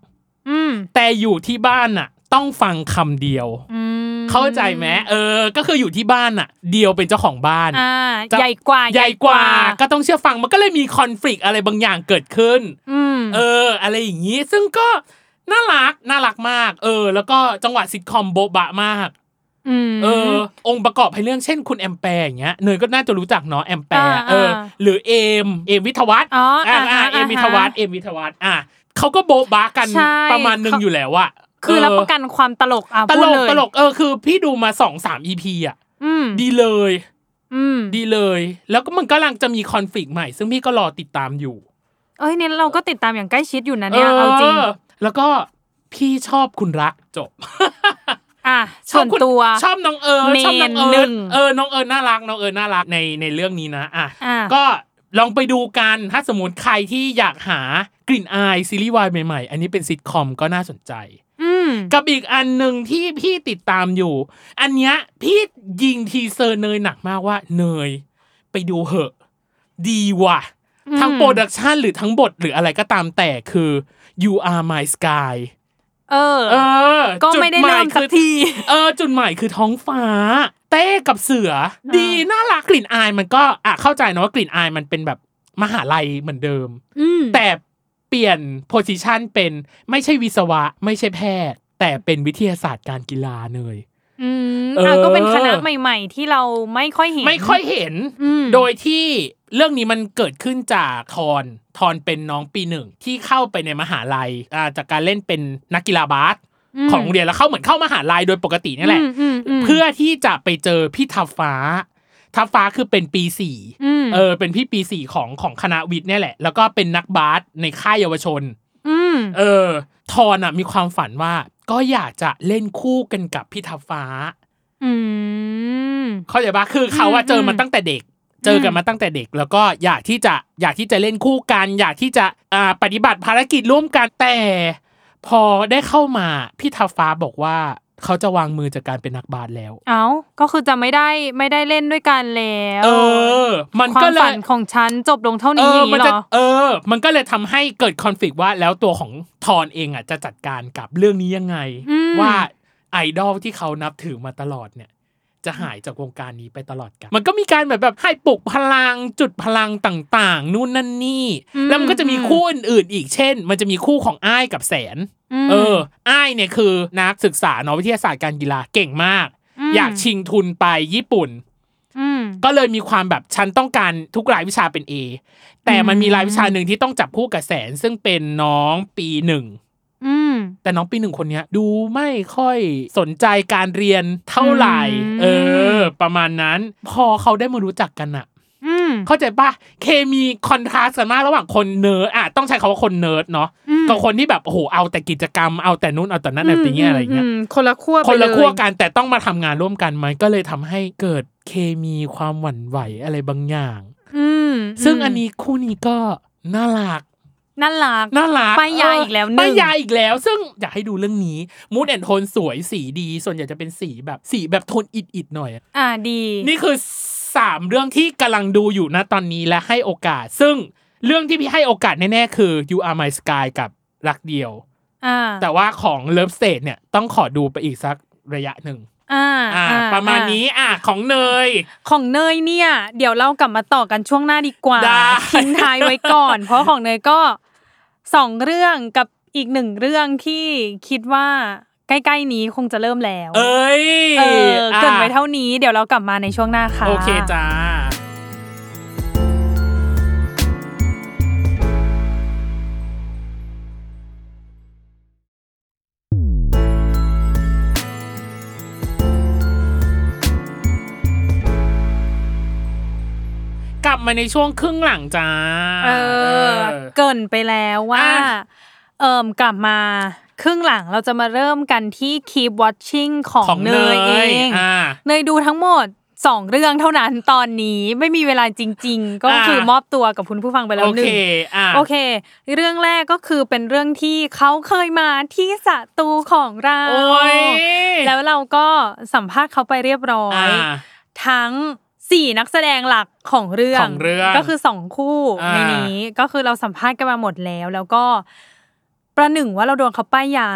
อืมแต่อยู่ที่บ้านอะ ต้องฟังคำเดียว อืม เข้าใจไหมเออ ก็คืออยู่ที่บ้านอะ เดียวเป็นเจ้าของบ้านอ่าจะใหญ่กว่า ใหญ่กว่า ก็ต้องเชื่อฟังมันก็เลยมีคอน FLICT อะไรบางอย่างเกิดขึ้นอืมเออ อะไรอย่างนี้ ซึ่งก็น่ารักน่ารักมาก เออ แล้วก็จังหวะซิทคอมโบ๊ะบะมากมเออ องค์ประกอบให้เรื่องเช่นคุณแอมแปร์อย่างเงี้ยเนยก็น่าจะรู้จักเนาะแอมแปร์อ่าเอออ่าหรือเอมเอมวิทยวัฒน์อ๋ออ่อ่าอ่าอ่าเอมอ่าวิทยวัฒน์เอมวิทยวัฒน์อะเขาก็โบ๊ะบะกันใช่ประมาณหนึงเขาอยู่แล้วอะ คือรับประกันความตลกอะตพูลดกเลยตลกเออคือ พี่ดูมาสองสามอีพีอะอืมดีเลยอืมดีเลย แล้วก็มันกำลังจะมีคอนฟ lict ใหม่ ซึ่งพี่ก็รอติดตามอยู่ เอ้ยเนี่ยเราก็ติดตามอย่างใกล้ชิดอยู่นะเนี่ยเอาจริง แล้วก็พี่ชอบคุณรักจบอะชส่อวบนคุณตัวชอบน้องเอิร์ธชอบน้องเมนหเอินึ่ร์ธงเออน้องเอิร์ธน่ารักน้องเอิร์ธน่ารักในในเรื่องนี้นะอะอะก็ลองไปดูกันถ้าสมมติใครที่อยากหากลิ่นอายซีรีส์วายใหม่ๆ อันนี้เป็นซิทคอมก็น่าสนใจอืม กับอีกอันหนึ่งที่พี่ติดตามอยู่ อันเนี้ยพี่ยิงทีเซอร์เนยหนักมากว่าเนย ไปดูเหอะ ดีว่ะอืมทั้ง production หรือทั้งบทหรืออะไรก็ตามแต่คือ you are my sky เออ เออ ก็ไม่ได้จุหเริ่มสักคือที เออ จุดหมายคือท้องฟ้า เต้กับเสือ ดีน่ารักกลิ่นอายมันก็อะเข้าใจนะว่ากลิ่นอายมันเป็นแบบมหาลัยเหมือนเดิมอืมแต่เปลี่ยนโพสิชันเป็นไม่ใช่วิศวะ ไม่ใช่แพทย์ แต่เป็นวิทยาศาสตร์การกีฬาเนยอืมเอออ่อะก็เป็นคณะใหม่ ๆ ที่เราไม่ค่อยเห็น ไม่ค่อยเห็น อืม โดยที่เรื่องนี้มันเกิดขึ้นจากทอนทอนเป็นน้องปีหนึ่งที่เข้าไปในมหาลัยอ่าจากการเล่นเป็นนักกีฬาบาสมของโรงเรียนแล้วเข้าเหมือนเข้ามหาลัยโดยปกตินี่แหละอืมอืมเพื่อที่จะไปเจอพี่ทับฟ้า ทับฟ้าคือเป็นปีสี่อืมเออเป็นพี่ปีสี่ของของคณะวิทย์เนี่ยแหละ แล้วก็เป็นนักบาสในค่ายเยาวชนอืมเออทอนอะมีความฝันว่า ก็อยากจะเล่นคู่กันกับพี่ทับฟ้าอืมเข้าใจปะคือเขาอะอืมเจอมาตั้งแต่เด็ก เจอกันมาตั้งแต่เด็ก แล้วก็อยากที่จะอยากที่จะเล่นคู่กัน อยากที่จะอ่าปฏิบัติภารกิจร่วมกันแต่ พอได้เข้ามาพี่ทับฟ้าบอกว่า เขาจะวางมือจากการเป็นนักบาสแล้ว เอ้า ก็คือจะไม่ได้ไม่ได้เล่นด้วยกันแล้ว เออ มันควาก็มเลฝัยนของฉันจบลงเท่าเอนี้ออย่างมันี้นเหรจะอเออ มันก็เลยทำให้เกิดคอนฟ lict ว่าแล้วตัวของทอนเองอะจะจัดการกับเรื่องนี้ยังไงอืมว่าไอดอลที่เขานับถือมาตลอดเนี่ยจะหายจากวงการนี้ไปตลอดกัน มันก็มีการแบบแบบให้ปลุกพลังจุดพลังต่าง ๆ นู่นนั่นนี่ แล้วมันก็จะมีคู่อื่นๆอีกเช่น มันจะมีคู่ของอ้ายกับแสนม เอออ้ายเนี่ยคือนักศึกษาเนาะวิทยาศาสตร์การกีฬาเก่งมากอืมอยากชิงทุนไปญี่ปุ่นอืมก็เลยมีความแบบฉันต้องการทุกรายวิชาเป็น A แต่มันมีรายวิชาหนึ่งที่ต้องจับคู่กับแสนซึ่งเป็นน้องปีหนึ่งอืมแต่น้องปีหนึ่งคนเนี้ยดูไม่ค่อยสนใจการเรียนเท่าไหร่อืมเออ ประมาณนั้น พอเขาได้มารู้จักกันอะอืมเข้าใจปะเคมี contrast กันมากระหว่างคนเนิร์ดอะต้องใช้คำว่าคนเนิร์ดเนาะอืม กับคนที่แบบโอ้โหเอาแต่กิจกรรมเอาแต่นู้นเอาแต่นั้นเอาแต่นี้อะไรเงี้ยมคนละขั้วไปคนละเยขั้วกันแต่ต้องมาทำงานร่วมกันมันก็เลยทำให้เกิดเคมีความหวั่นไหวอะไรบางอย่างอืมซึ่งอันนี้คู่นี้ก็น่ารักน่ารักน่ารักป้ายยาอีกแล้วหนึ่งป้ายยาอีกแล้ว ซึ่งอยากให้ดูเรื่องนี้มูดแอนโทนสวยสีดี ส่วนใหญ่จะเป็นสีแบบสีแบบโทนอิดๆหน่อย อ่าดี นี่คือสามเรื่องที่กำลังดูอยู่นะตอนนี้และให้โอกาส ซึ่งเรื่องที่พี่ให้โอกาสแน่ๆคือ You Are My Sky กับ รักเดียวอ่าแต่ว่าของ Love State เนี่ยต้องขอดูไปอีกสักระยะหนึ่งอ่าอ่าอ่ประมาณนี้อะของเนย ของเนยเนี่ย เดี๋ยวเรากลับมาต่อกันช่วงหน้าดีกว่าได้ทิ้งท้ายไว้ก่อน เพราะของเนยก็สองเรื่องกับอีกหนึ่งเรื่องที่คิดว่าใกล้ๆนี้คงจะเริ่มแล้ว เอ้ยเออเกรินไว้อะเท่านี้เดี๋ยวเรากลับมาในช่วงหน้าค่ะ โอเคจ้า บมาในช่วงครึ่งหลังจ้า เออ เกรินไปแล้วว่าอะเอิมกลับมาครึ่งหลังเราจะมาเริ่มกันที่ Keep Watching ของของเนเนยยเองอ่าเนยดูทั้งหมดสองเรื่องเท่านั้นตอนนี้ไม่มีเวลาจริง ๆ ก็อ่า คือมอบตัวกับคุณผู้ฟังไปแล้วโอหนึ่เคง อะ โอเค เรื่องแรกก็คือเป็นเรื่องที่เขาเคยมาที่สตูของเรา โอ้ยแล้วเราก็สัมภาษณ์เขาไปเรียบร้อย อ่า ทั้ง สี่นักแสดงหลักของเรื่องของเรื่องก็คือสองคู่อ่าในนี้ก็คือเราสัมภาษณ์กันมาหมดแล้ว แล้วก็ประหนึ่งว่าเราโดนเขาป้ายยา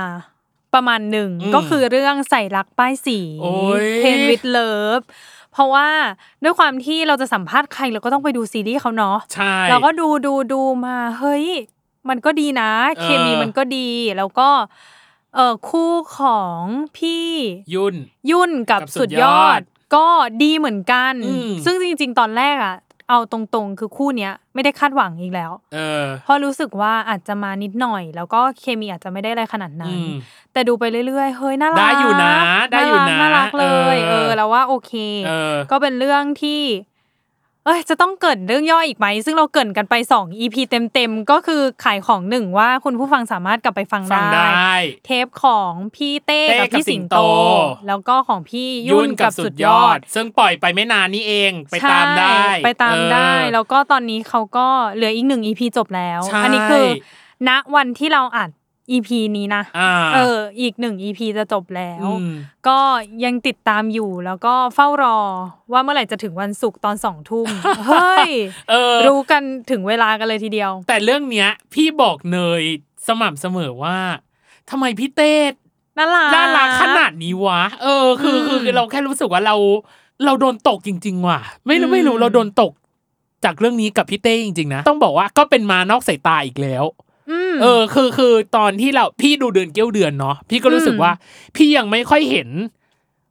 ประมาณหนึ่งก็คือเรื่องใส่รักป้ายสีโอ้ยเทนวิดเลิฟเพราะว่าด้วยความที่เราจะสัมภาษณ์ใครเราก็ต้องไปดูซีรีส์เขาเนาะใช่เราก็ดูดูดูมาเฮ้ย มันก็ดีนะเออเคมีมันก็ดีแล้วก็เออคู่ของพี่ ยุ่น ยุ่นกับกับสุสุดดยยออดด ก็ดีเหมือนกันอืมซึ่งจริง ๆ ตอนแรกอะ เอาตรงๆ คือคู่เนี้ยไม่ได้คาดหวังอีกแล้ว เออเพราะรู้สึกว่าอาจจะมานิดหน่อย แล้วก็เคมีอาจจะไม่ได้อะไรขนาดนั้อืนมแต่ดูไปเรื่อยๆ เฮ้ยน่ารัก ได้อยู่นะ ได้อยู่นะ น่ารักเลย เออเออแล้วว่าโอเคเออก็เป็นเรื่องที่ เอ้ยจะต้องเกรินเรื่องย่ออีกไหม ซึ่งเราเกรินกันไปสอง EP เต็มๆ ก็คือขายของหนึ่งว่าคุณผู้ฟังสามารถกลับไปฟังฟังได้ เทปของพี่เต้เต้กับกับพี่สิสิงงโตโต แล้วก็ของพี่ยุ่ยุ่นนกักับบสุสุดดยยออดดซึ่งปล่อยไปไม่นานนี่เองไปตามได้ใช่ไปตามได้เออแล้วก็ตอนนี้เขาก็เหลืออีกหนึ่ง EP จบแล้วใช่อันี้คือณวันที่เราอัด EP นี้นะอ่าเออ อีกหนึ่ง EP จะจบแล้วอืมก็ยังติดตามอยู่แล้วก็เฝ้ารอว่าเมื่อไหร่จะถึงวันศุกร์ตอนสองทุ่มเฮ้ยเออรู้กันถึงเวลากันเลยทีเดียว แต่เรื่องเนี้ย พี่บอกเนยสม่ำเสมอว่าทำไมพี่เต้น่ารักน่ารักขนาดนี้วะ เออ คือคืออืมเราแค่รู้สึกว่าเรา เราโดนตกจริง ๆ ว่ะ ไม่รู้อืมไม่รู้เราโดนตกจากเรื่องนี้กับพี่เต้จริงๆนะ ต้องบอกว่าก็เป็นมานอกสายตาอีกแล้วอืม เออ คือคือตอนที่เราพี่ดูเดือนเกี้ยวเดือนเนาะพี่ก็รู้สึกอืมว่า พี่ยังไม่ค่อยเห็น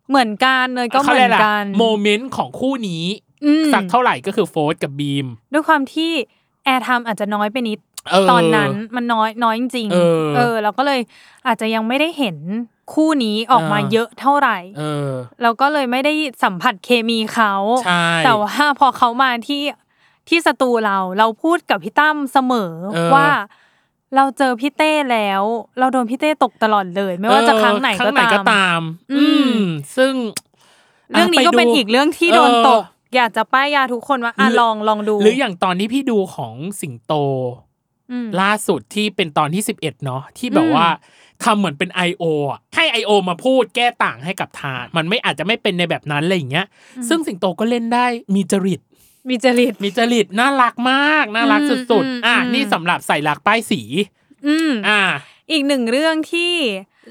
เหมือนกันเลยก็เหขามืรีอยนล่ะกัน moment ของคู่นี้อืมสักเท่าไหร่ก็คือโฟร์ธกับบีม ด้วยความที่ airtime อาจจะน้อยไปนิดเออตอนนั้นมันน้อยน้อยจริงๆเออเออเราก็เลยอาจจะยังไม่ได้เห็นคู่นี้ออกมาเออเยอะเท่าไหร่เออเราก็เลยไม่ได้สัมผัสเคมีเขาใช่แต่ว่าพอเขามาที่ที่สตูเราเราพูดกับพี่ตั้มเสมอเออว่า เราเจอพี่เต้แล้ว เราโดนพี่เต้ตกตลอดเลย ไม่ว่าจะครั้งไหนครั้ก็งไหนก็ตามตามอือืมมซึ่ง เรื่องนี้ก็ะไดูเป็นอีกเรื่องที่โดนเออตก อยากจะป้ายยาทุกคนว่าอะหรือลองลองดู หรืออย่างตอนที่พี่ดูของสิงโตอืมล่าสุดที่เป็นตอนที่11เนาะที่แบบอืมว่าทำเหมือนเป็น I.O. อะให้ I.O. มาพูดแก้ต่างให้กับทาน มันไม่อาจจะไม่เป็นในแบบนั้นอะไรอย่างเงี้ย ซึ่งสิงโตก็เล่นได้มีจริต มีจริตมีจริตน่ารักมากน่ารักอืมสุดอืมๆอะอืมนี่สำหรับใส่ลักป้ายสี อืมอ่า อีกหนึ่งเรื่องที่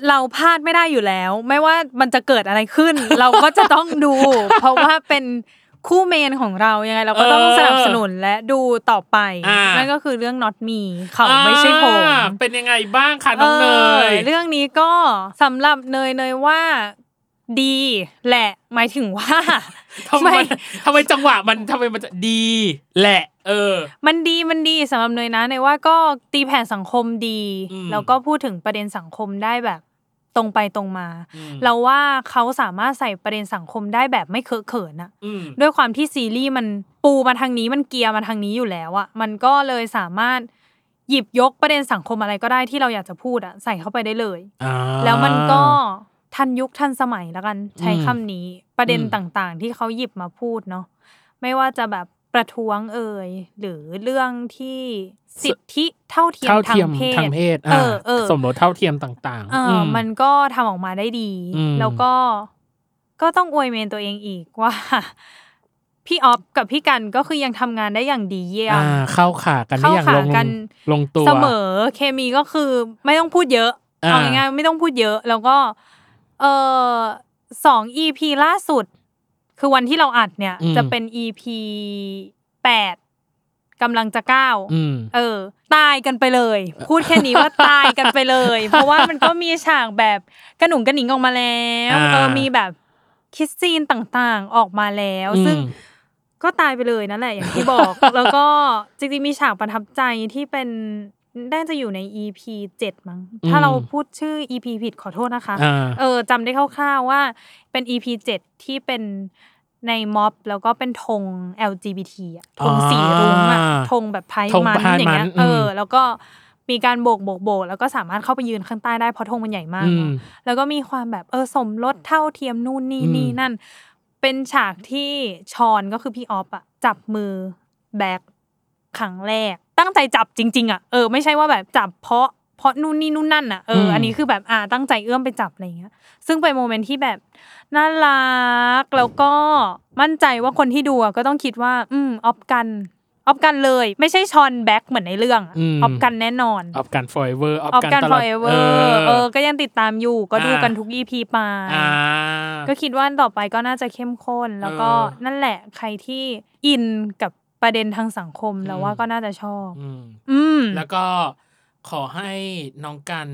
เราพลาดไม่ได้อยู่แล้ว ไม่ว่ามันจะเกิดอะไรขึ้น เราก็จะต้องดู เพราะว่าเป็นคู่เมนของเรายังไงเราก็ต้องเออสนับสนุนและดูต่อไปอ่านั่นั่นก็คือเรื่อง not me เขาไม่ใช่ผมอ่าเป็นยังไงบ้างคะน้องเนยออเรื่องนี้ก็สำหรับเนยเนยว่า ดีแหละหมายถึงว่าทำไมทำไมจังหวะมันทำไมมันจะดีแหละ เออ มันดีมันดีสำหรับเนยนะเนยว่าก็ตีแผ่สังคมดีอืมแล้วก็พูดถึงประเด็นสังคมได้แบบตรงไปตรงมาอืมเราว่าเขาสามารถใส่ประเด็นสังคมได้แบบไม่เคอะเขินอะอืมด้วยความที่ซีรีส์มันปูมาทางนี้มันเกียร์มาทางนี้อยู่แล้วอะมันก็เลยสามารถหยิบยกประเด็นสังคมอะไรก็ได้ที่เราอยากจะพูดอะใส่เข้าไปได้เลยอ่าแล้วมันก็ ทันยุคทันสมัยแล้วกันใช้อืมคำนี้ ประเด็นอืมต่างๆ ที่เขาหยิบมาพูดเนาะไม่ว่าจะแบบประท้วงเอ่ยหรือเรื่องที่สิทธิเท่าเทียมเท่าทาเทียงมเพศทางเพศเออ่าอเออสมรสเท่าเทียมต่างๆเอออมันก็ทำออกมาได้ดีอืมแล้วก็ก็ต้องอวยเมนตัวเองอีกว่าพี่ออฟกับพี่กันก็คือยังทำงานได้อย่างดีเยี่ยมอ่าเข้าขากันได้อย่างเข้าลขางกันลงตัวเสมอเคมีก็คือไม่ต้องพูดเยอะอ่าเอาง่ายๆไม่ต้องพูดเยอะ แล้วก็ เออสอง EP ล่าสุด คือวันที่เราอัดเนี่ยจะเป็น EP แปดกำลังจะเก้า อืม เออ ตายกันไปเลย พูดแค่นี้ว่า ตายกันไปเลย เพราะว่ามันก็มีฉากแบบกระหนุ่งกระหนิงออกมาแล้วอ่า เออมีแบบ kiss scene ต่างๆออกมาแล้ว ซึ่ง อืม ก็ตายไปเลยนั่นแหละอย่างที่บอก แล้วก็จริงๆมีฉากประทับใจที่เป็น น่าจะอยู่ใน EP เจ็ดมั้ง ถ้าเราพูดชื่อ EP ผิดขอโทษนะคะอ่าเออจำได้คร่าวๆว่าเป็น EP เจ็ดที่เป็นในม็อบแล้วก็เป็นธง LGBT อะธงสีรุ้งอะอ่าธงแบบไพร์ธงมัน Pride อย่างเงี้ย Month เออมแล้วก็มีการโบกโบกโบกแล้วก็สามารถเข้าไปยืนข้างใต้ได้เพราะธงมันใหญ่มากอืเนมอะแล้วก็มีความแบบเออสมรสเท่าเทียมนู่นนี่อืมนี่นั่น เป็นฉากที่ชอนก็คือพี่ออฟอะจับมือแบกครั้งแรก ตั้งใจจับจริง ๆอะเออไม่ใช่ว่าแบบจับเพราะเพราะนู่นนี่นู่นนั่นอะเอออมอันนี้คือแบบอ่าตั้งใจเอื้อมไปจับอะไรอย่างเงี้ย ซึ่งเป็น moment ที่แบบน่ารักแล้วก็มั่นใจว่าคนที่ดูอะก็ต้องคิดว่า อืมออฟกันออฟกันเลย ไม่ใช่ชอนแบ็คเหมือนในเรื่องอะอืมออฟกันแน่นอนออฟกัน forever ออฟออฟกันกันตลอด forever เออ ก็ยังติดตามอยู่ ก็ดูอ่ากันทุก EP ไปอ่าก็คิดว่าต่อไปก็น่าจะเข้มข้น แล้วก็เออนั่นแหละใครที่อินกับ ประเด็นทางสังคมแล้วว่าอืมก็น่าจะชอบ อืม อืม แล้วก็ขอให้น้องกัน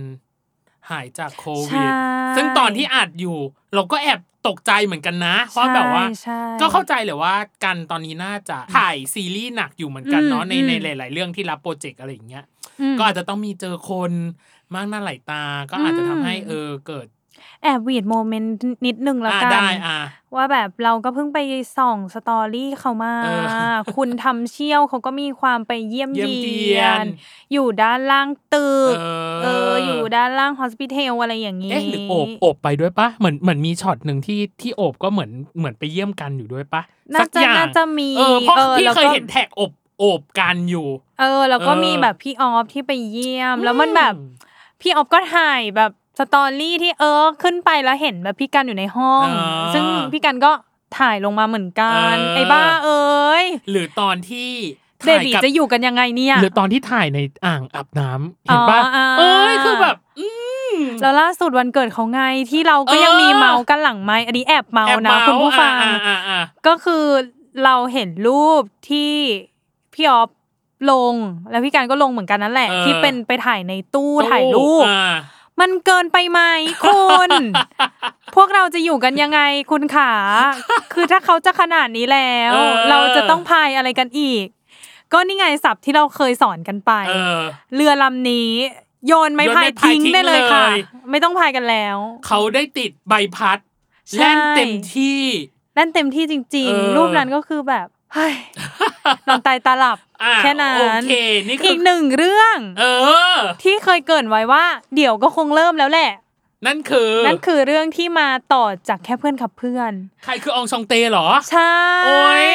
หายจากโคใช่วิด ซึ่งตอนที่อัดอยู่ เราก็แอบตกใจเหมือนกันนะว่าแบบว่าใช่ก็เข้าใจเลยว่ากันตอนนี้น่าจะถ่ายซีรีส์หนักอยู่เหมือนกันเนาะอืมในอืมในหลาย ๆ เรื่องที่รับโปรเจกต์อะไรอย่างเงี้ยอืมก็อาจจะต้องมีเจอคนมากหน้าหลายตา ก็อาจจะทำให้อืมเออเกิด แอบวีดโมเมนต์นิดนึงแล้วอ่ากันได้อ่าว่าแบบเราก็เพิ่งไปส่องสตอรี่เขามาเออคุณทำเชี่ยวเขาก็มีความไปเยี่ยมเยี่ยมเยีเยียยนนอยู่ด้านล่างตึกเออเออ อยู่ด้านล่างฮอสพิทอลอะไรอย่างนี้เอ๊ะหรือโอบโอบไปด้วยปะเหมือนเหมือนมีช็อตหนึ่งที่ที่โอบก็เหมือนเหมือนไปเยี่ยมกันอยู่ด้วยปะน่าสักจะอย่างน่าจะมีเออเพราะพี่แล้วเคยก็เห็นแท็กอบโอบกันอยู่ เออ แล้วก็เออมีแบบพี่ออฟที่ไปเยี่ยมอืมแล้วมันแบบ พี่ออฟก็ถ่ายแบบ สตอรี่ที่เออขึ้นไปแล้วเห็นแบบพี่กันอยู่ในห้องอ่าซึ่งพี่กันก็ถ่ายลงมาเหมือนกันเออไอ้บ้าเอ้ยหรือตอนที่เบถ่ายบีกับจะอยู่กันยังไงเนี่ยหรือตอนที่ถ่ายในอ่างอาบน้ำเห็นปะอ๋ออ่าเอ้ยคือแบบอืมแล้วล่าสุดวันเกิดเขาไงที่เราก็ยังเออมีเมาส์กันหลังไม้อันนี้แอบเมาแอบส์นะเมาคุณผู้ฟังอ่าอ่าอ่าก็คือเราเห็นรูปที่พี่ออฟลงแล้วพี่การก็ลงเหมือนกันนั่นแหละเออที่เป็นไปถ่ายในตู้ถ่ายรูปอ่า มันเกินไปไหมคุณ พวกเราจะอยู่กันยังไงคุณขา คือถ้าเขาจะขนาดนี้แล้วเออเราจะต้องพายอะไรกันอีก ก็นี่ไงศัพท์ที่เราเคยสอนกันไปเออเรือลำนี้ โยนไม้โยนพายไม้พายทิ้งทิ้งได้เลยค่ะเลยไม่ต้องพายกันแล้ว เขาได้ติดใบพัดใช่แล่นเต็มที่นั่นเต็มที่จริงเออๆรูปนั้นก็คือแบบเฮ้ย นอนตายตาหลับอะแค่นั้โอนเคนี่คือีกหนึ่งเรื่อง เออ ที่เคยเกรินไว้ว่า เดี๋ยวก็คงเริ่มแล้วแหละ นั่นคือ นั่นคือเรื่องที่มาต่อจากแค่เพื่อนขับเพื่อน ใครคืออองชองเตเหรอ ใช่โอ๊ย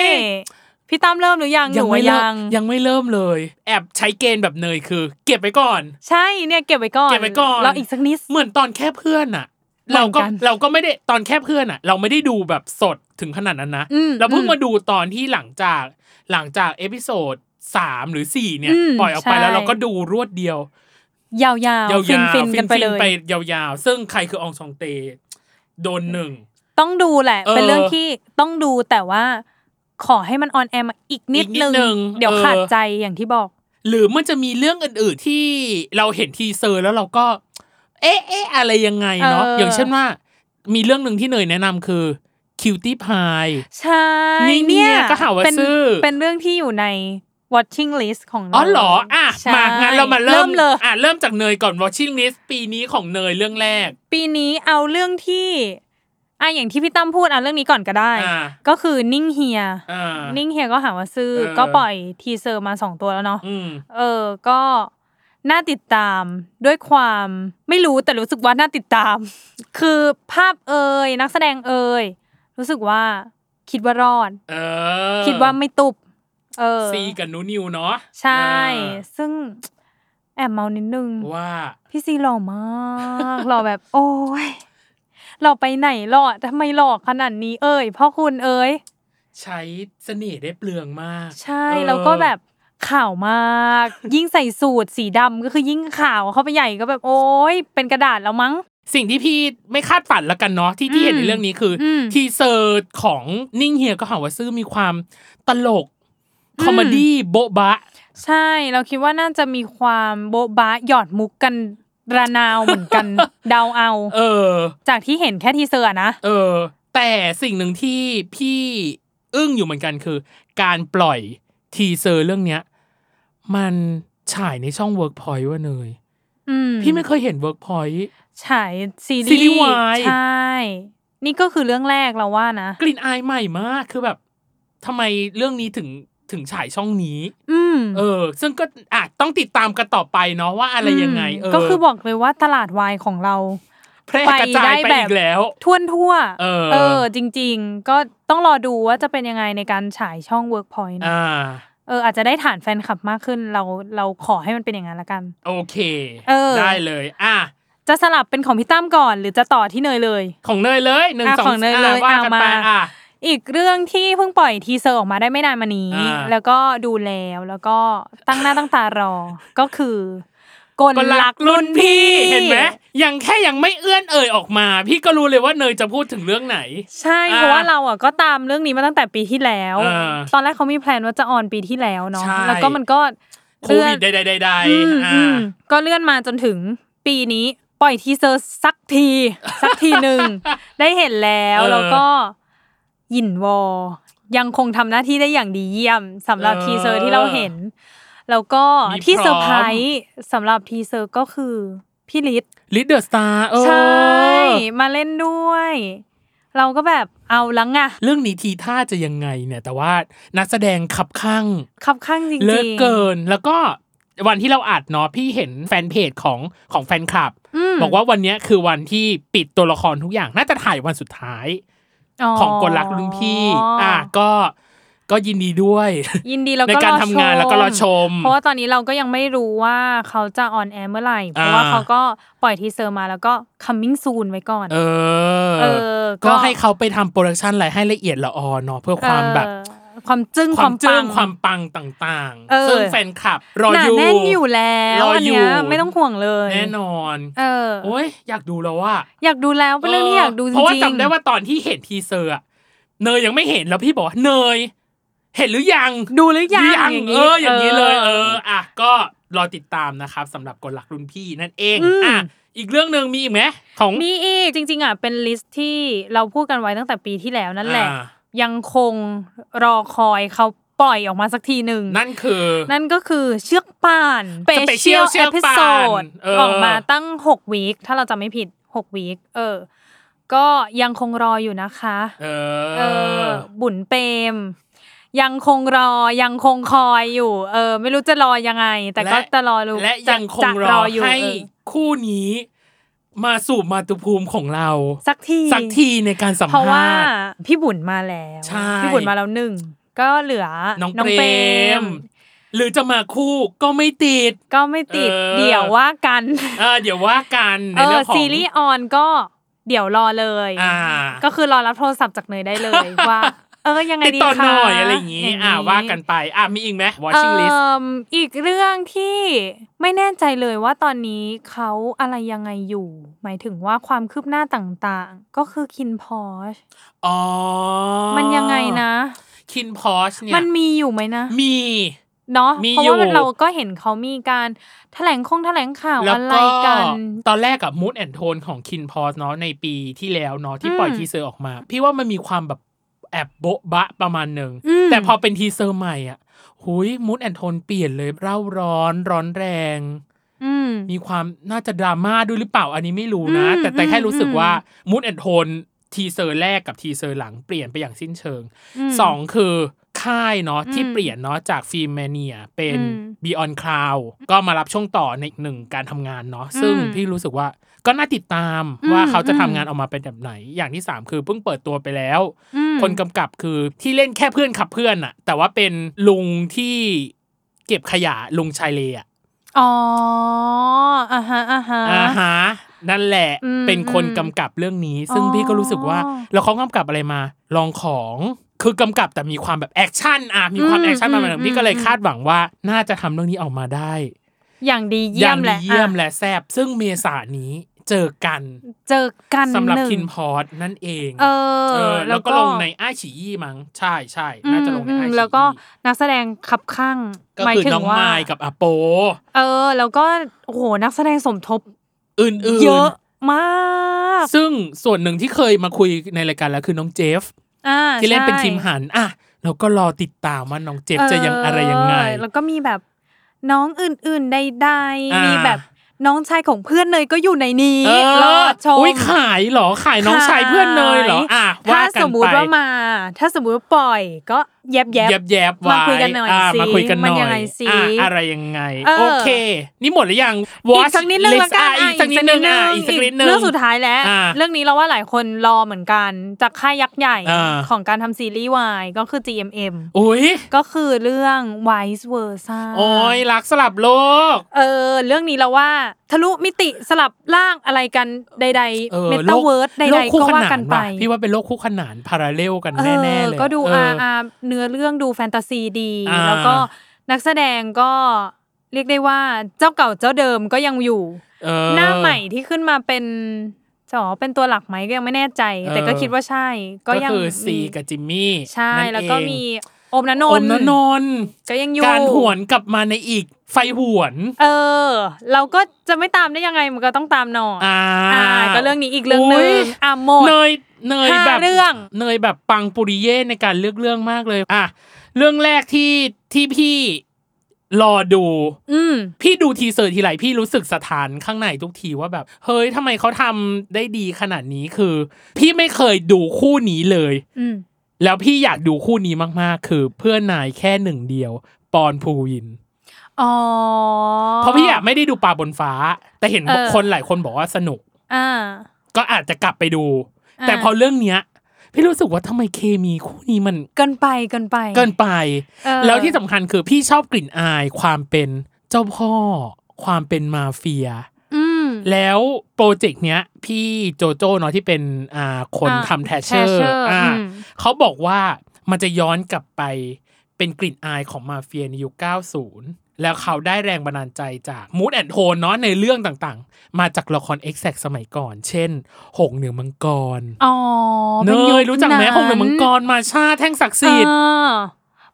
พี่ตั้มเริ่มหรือยังหนูไม่ว่าเริ่ยัมงยังไม่เริ่มเลย แอบใช้เกณฑ์แบบเนยคือ เก็บไว้ก่อน ใช่เนี่ยเก็บไว้ก่อนเก็บไว้ก่อนเราอีกสักนิดเหมือนตอนแค่เพื่อนอะ เหมืเราอนก็กันเราก็ไม่ได้ตอนแค่เพื่อนอะเราไม่ได้ดูแบบสดถึงขนาดนั้นนะอืมเราเพิ่งอืมมาดูตอนที่หลังจากหลังจาก episode สามหรือสี่เนี่ยอืมปล่อยออกไปใช่แล้วเราก็ดูรวดเดียว ยาวยาวๆๆฟินๆกันไปเลยไปยาวๆ ซึ่งใครคือ Enchanté โดนหนึ่งต้องดูแหละเออเป็นเรื่องที่ต้องดูแต่ว่าขอให้มัน on air มาอีกนิดอีกนิดนึงนึงเดี๋ยวเออขาดใจอย่างที่บอก หรือมันจะมีเรื่องอื่นๆที่เราเห็น teaser แล้วเราก็ เอ๊ะเอ๊ะอะไรยังไงเนาะเออออย่างเช่นว่า มีเรื่องหนึ่งที่เนยแนะนำคือ Cutie Pie ใช่นี่เนี่ยก็หาว่าเป็นซื่อเป็นเรื่องที่อยู่ใน watching list ของเราอ๋อเหรออะใช่มางั้นเรามาเริ่เริ่มเลยอะเริ่มจากเนยก่อน watching list ปีนี้ของเนยเรื่องแรก ปีนี้เอาเรื่องที่อะอย่างที่พี่ตั้มพูดอะเรื่องนี้ก่อนก็ได้อ่าก็คือนิ่งเฮียอ่านิ่งเฮียก็หาว่าซื่อเออก็ปล่อย teaser มาสองตัวแล้วเนาะอืมเออก็ น่าติดตามด้วยความไม่รู้แต่รู้สึกว่าน่าติดตาม คือภาพเอ่ยนักแสดงเอ่ยรู้สึกว่าคิดว่ารอดเออคิดว่าไม่ตุบเออซีกับนูนิวเนาะใช่อ่าซึ่งแอบเมานิดนึงว่าพี่ซีหล่อมากหล่อแบบ โอ้ยหล่อไปไหนหล่อทำไมหล่อขนาดนี้เอ่ยพ่อคุณเอ่ยใช้เสน่ห์ได้เปลืองมาก ใช่เออแล้วก็แบบ ขาวมาก ยิ่งใส่สูทสีดำก็คือยิ่งขาวเข้าไปใหญ่ก็แบบโอ้ยเป็นกระดาษแล้วมั้ง สิ่งที่พี่ไม่คาดฝันละกันเนาะที่ที่เห็นในเรื่องนี้คืออม teaser ของนิ่งเฮียก็หาว่าซื่อมีความตลก comedy โบ๊ะบะ ใช่เราคิดว่าน่าจะมีความโบ๊ะบะหยอดมุกกันระนาวเหมือนกันเดาเอา เออ จากที่เห็นแค่ teaser อะนะเออ แต่สิ่งหนึ่งที่พี่อึ้งอยู่เหมือนกันคือ การปล่อย teaser เรื่องเนี้ย มันฉายในช่อง Workpoint ว่าเนยอืมพี่ไม่เคยเห็น Workpoint ฉายซีซีรีรีส์ส์วายใช่ นี่ก็คือเรื่องแรกเราว่านะ กลิ่นอายใหม่มากคือแบบทำไมเรื่องนี้ถึงถึงฉายช่องนี้ อืมเออ ซึ่งก็อาจต้องติดตามกันต่อไปเนาะว่าอะไรยังไง เออ ก็คือบอกเลยว่าตลาดวายของเราแพร่กระจายไปอีกแล้วท่วนทั่วเออ เออ จริง ๆ ก็ต้องรอดูว่าจะเป็นยังไงในการฉายช่อง Workpoint นะ อ่าเอออาจจะได้ฐานแฟนคลับมากขึ้น เราเราขอให้มันเป็นอย่างนั้นละกัน โอเค เออ ได้เลย อะจะสลับเป็นของพี่ตั้มก่อน หรือจะต่อที่เนยเลย ของเนยเลยหนึ่งอะสองของเนยเลยะว่ากันเอามาไปอะอีกเรื่องที่เพิ่งปล่อย teaser ออกมาได้ไม่นานมานี้อ่าแล้วก็ดูแล้วแล้วก็ตั้งหน้าตั้งตารอก็คือ กลก็รัลักกรุ่รุ่นนพี่พี่เห็นไหมยังแค่ยังไม่เอื้อนเอ่ยออกมา พี่ก็รู้เลยว่าเนยจะพูดถึงเรื่องไหน ใช่อ่าเพราะว่าเราอะก็ตามเรื่องนี้มาตั้งแต่ปีที่แล้วอ่าตอนแรกเขามี plan ว่าจะ on ปีที่แล้วเนาะใช่แล้วก็มันก็โคเลื่อวินดใดๆๆอืมๆอ่าอืมก็เลื่อนมาจนถึงปีนี้ปล่อย teaser สักที สักทีหนึ่งได้เห็นแล้วเออแล้วก็หยินวอยังคงทำหน้าที่ได้อย่างดีเยี่ยมสำหรับเออ teaser ที่เราเห็น แล้วก็มีที่พร้อมเซอร์ไพรส์สำหรับ teaser ก็คือพี่ริทริท เดอะสตาร์เออใช่ มาเล่นด้วย เราก็แบบเอาลังอะเรื่องนี้ทีท่าจะยังไงเนี่ย แต่ว่านักแสดงคับคั่งคับคั่งจริงๆเลิศเกินแล้วก็วันที่เราอัดเนาะพี่เห็นแฟนเพจของของแฟนคลับบอกว่าวันเนี้ยคือวันที่ปิดตัวละครทุกอย่างน่าจะถ่ายวันสุดท้าย ของกลรักรุ่นพี่ อะก็ ก็ยินดีด้วย ยินดีแล้วในก็การอทำงานแล้วก็รอชม เพราะว่าตอนนี้เราก็ยังไม่รู้ว่าเขาจะ on air เมื่อไหร่ เพราะว่าอ่าเขาก็ปล่อย teaser มาแล้วก็ coming soon ไว้ก่อน เออ เออก็ก็ให้เขาไปทำ production อะไรให้ละเอียดละออเนาะเพื่อความแบบเออความจึ้งความมคาวจึ้ปังงความปังต่างเออๆซึ่งแฟนคลับ รอหนาอยู่แน่นอยู่แล้วรออันอยู่เนี้ยไม่ต้องห่วงเลย แน่นอน เออโอ้ยอยากดูแล้วว่า อยากดูแล้วเป็นเรื่องที่อยากดูจริงๆเพราะว่าจำได้ว่าตอนที่เห็น teaser อะเนยยังไม่เห็นแล้วพี่บอกว่าเนย เห็นหรือยังดูหรือยังยังอย่างเอนี้ออย่างนี้เลย เอออะก็รอติดตามนะครับสำหรับกลรักรุ่นพี่นั่นเองอืมอะอีกเรื่องหนึ่งมีอีกไหมของมีอีกจริง ๆอะเป็น list ที่เราพูดกันไว้ตั้งแต่ปีที่แล้วนั่นแหละอ่ายังคงรอคอยเขาปล่อยออกมาสักทีหนึ่งนั่นคือ นั่นก็คือเชือกป่าน Special Special เชือกป่าน Episode เออออกมาตั้ง6วีคถ้าเราจำไม่ผิด6วีคเออ ก็ยังคงรออยู่นะคะ เอเอออบุญเปรม ยังคงรอยังคงคอยอยู่ เออ ไม่รู้จะรอยังไง แต่ก็และจะรอรู้และจะยังคงจะรออยู่ให้เออคู่นี้มาสู่มาตุภูมิของเรา สักทีสักทีในการสัมเพราะว่าภาษณ์พี่บุญมาแล้วใช่พี่บุญมาแล้วหนึ่งก็เหลือน้องเปรมหรือจะมาคู่ก็ไม่ติด ก็ไม่ติดเออเดี๋ยวว่ากันเออเดี๋ยวว่ากันในเออเรื่องของซีรีส์ออนก็เดี๋ยวรอเลยอ่าก็คือรอรับโทรศัพท์จากเนยได้เลยว่า เออยังไงติดดีต่อคะหน่อยอะไรอย่างงี้อ่าว่ากันไปอ่ามีอีกไหม watching list เอิ่มอีกเรื่องที่ไม่แน่ใจเลยว่าตอนนี้เขาอะไรยังไงอยู่ หมายถึงว่าความคืบหน้าต่างๆ ก็คือ KinnPorscheอ๋อมันยังไงนะ KinnPorsche เนี่ยมันมีอยู่ไหมนะ มีเนาะมีเพราะอยู่ว่าเราก็เห็นเขามีการแถลงคงแถลงข่าวแล้วอะไรก็กัน ตอนแรกกับ mood and tone ของ KinnPorsche เนาะในปีที่แล้วเนาะที่อืมปล่อย teaser ออกมา พี่ว่ามันมีความแบบ แอบโบ๊ะบ๊ะประมาณหนึ่งอืมแต่พอเป็น teaser ใหม่อะหุย mood and tone เปลี่ยนเลยเร่าร้อนร้อนแรงอืมมีความน่าจะดราม่าด้วยหรือเปล่าอันนี้ไม่รู้นะอืมแต่แต่แค่รู้สึกอืมว่า mood and tone teaser แรกกับ teaser หลังเปลี่ยนไปอย่างสิ้นเชิงอืมสองคือ ค่ายเนาะที่อืมเปลี่ยนเนาะจาก Filmania เป็นอืม Be On Cloud ก็มารับช่วงต่อในอีกหนึ่งการทำงานเนาะซึ่งอืมพี่รู้สึกว่าก็น่าติดตามอืมว่าเขาจะอืมทำงานออกมาเป็นแบบไหน อย่างที่สามคือเพิ่งเปิดตัวไปแล้วอืมคนกำกับคือที่เล่นแค่เพื่อนครับเพื่อนอะแต่ว่าเป็นลุงที่เก็บขยะลุงชายเลอะอ๋ออ่าฮะอ่าฮะอ่าฮะนั่นแหละอืมเป็นคนอืมกำกับเรื่องนี้ ซึ่งอ๋อพี่ก็รู้สึกว่า แล้วเขากำกับอะไรมา ลองของ คือกำกับแต่มีความแบบ action อะมีความอืมแอคชั่นมาหน่อยอืมพี่ก็เลยอืมคาดหวังว่าน่าจะทำเรื่องนี้ออกมาได้ อย่างดีเยี่ยย่างมแหดีละเยี่ยมอะและแซบซึ่งเมษานี้เจอกัน เจอกันสำหรับนึ่งคินพอร์ตนั่นเองเออเออ แล้วก็ลงในไอฉียี่มั้งใช่ใช่น่าจะลงในอืมไออืมฉีแล้วก็นักแสดงขับข้างก็หมายคือถึน้องงว่าไมายกับอาโป เออ แล้วก็โอ้โหนักแสดงสมทบ อื่นๆเยอะมาก ซึ่งส่วนหนึ่งที่เคยมาคุยในรายการแล้วคือน้องเจฟอ่า ที่เล่นเป็นใช่ทีมหันอะเราก็รอติดตามว่าน้องเจฟจะยังอะไรยังไงเออแล้วก็มีแบบน้องอื่นๆใดอ่าๆมีแบบ น้องชายของเพื่อนเนยก็อยู่ในนี้เอรออดชมอุ้ยขายเหรอขายน้องชายเพื่อนเนยเหรออะถ้าว่ากันสมมุติไปว่ามา ถ้าสมมุติว่าปล่อยก็แยบแยบแยบแยบๆไว้มาคุยกันหน่อยะสิมาคุยกันหน่มันอยยังไงสิอะอะไรยังไงเออโอเค นี่หมดหรือยังอีก Watch สักนิดนึง list ละกันอะอีกสักนิดนึงอะอีกสักนิดนึงเรื่องสุดท้ายแล้วอ่าเรื่องนี้เราว่าหลายคนรอเหมือนกันจากค่ายยักษ์ใหญ่อ่าของการทำซีรีส์วายก็คือ GMM อุ้ยก็คือเรื่อง Vice Versa โอ้ยรักสลับโลก เออ เรื่องนี้เราว่าทะลุมิติสลับร่างอะไรกันใดเอๆอเมตาเวิร์สใดโลกๆคู่ก็ขว่านากันนไปว่ะพี่ว่าเป็นโลกคู่ขนาน parallel กันเออแน่ๆเลยก็ดูเออาออาเนื้อเรื่องดูแฟนตาซีดีอ่าแล้วก็นักแสดงก็เรียกได้ว่าเจ้าเก่าเจ้าเดิมก็ยังอยู่เออหน้าใหม่ที่ขึ้นมาเป็นจะบอกว่าเป็นตัวหลักไหมก็ยังไม่แน่ใจ แต่ก็เออคิดว่าใช่ ก็ก็ยังคือซีมีกับจิมมี่ใช่นั่นเองแล้วก็มีโอมนนโอมนนท์นนท์ก็ยังอยู่การหวนกลับมาในอีก ไฟหวน เออ เราก็จะไม่ตามได้ยังไงมันก็ต้องตามหน่อยอ่าอ่าก็เรื่องนี้อีกเรื่องหนึ่งยอะหมดเนยเนยห้าแบบเรื่องเนยแบบปังปุริเย่ในการเลือกเรื่องมากเลย อะเรื่องแรกที่ที่พี่รอดู อืมพี่ดูทีเซอร์ทีไรพี่รู้สึกสถานข้างในทุกทีว่าแบบ เฮ้ยทำไมเขาทำได้ดีขนาดนี้คือ พี่ไม่เคยดูคู่นี้เลย อืมแล้วพี่อยากดูคู่นี้มากๆ คือเพื่อนนายแค่หนึ่งเดียว ปอนภูวิน อ๋อเพราะพี่อยากไม่ได้ดูปลาบนฟ้า แต่เห็นเออคนหลายคนบอกว่าสนุกอ่าก็อาจจะกลับไปดูอ่าแต่พอเรื่องเนี้ยพี่รู้สึกว่าทำไมเคมีคู่นี้มัน เกินไปเกินไป เกินไปเออแล้วที่สำคัญคือพี่ชอบกลิ่นอายความเป็นเจ้าพ่อ ความเป็นมาเฟียอืมแล้ว project เนี้ย พี่โจโจ้เนาะที่เป็นอ่าคนอ่าทำแทชเชอร์ Thatcher อ่าอืมเขาบอกว่ามันจะย้อนกลับไปเป็นกลิ่นอายของมาเฟียในยุค 90 แล้วเขาได้แรงบันดาลใจจาก mood and tone เนาะในเรื่องต่างๆ มาจากละคร e x a c t สมัยก่อน เช่น หงส์เหนือมังกรอ๋อเนยรู้จักไหมหงส์เหนือมังกรมาชาแท่งศักดิ์สิทธิ์อ่า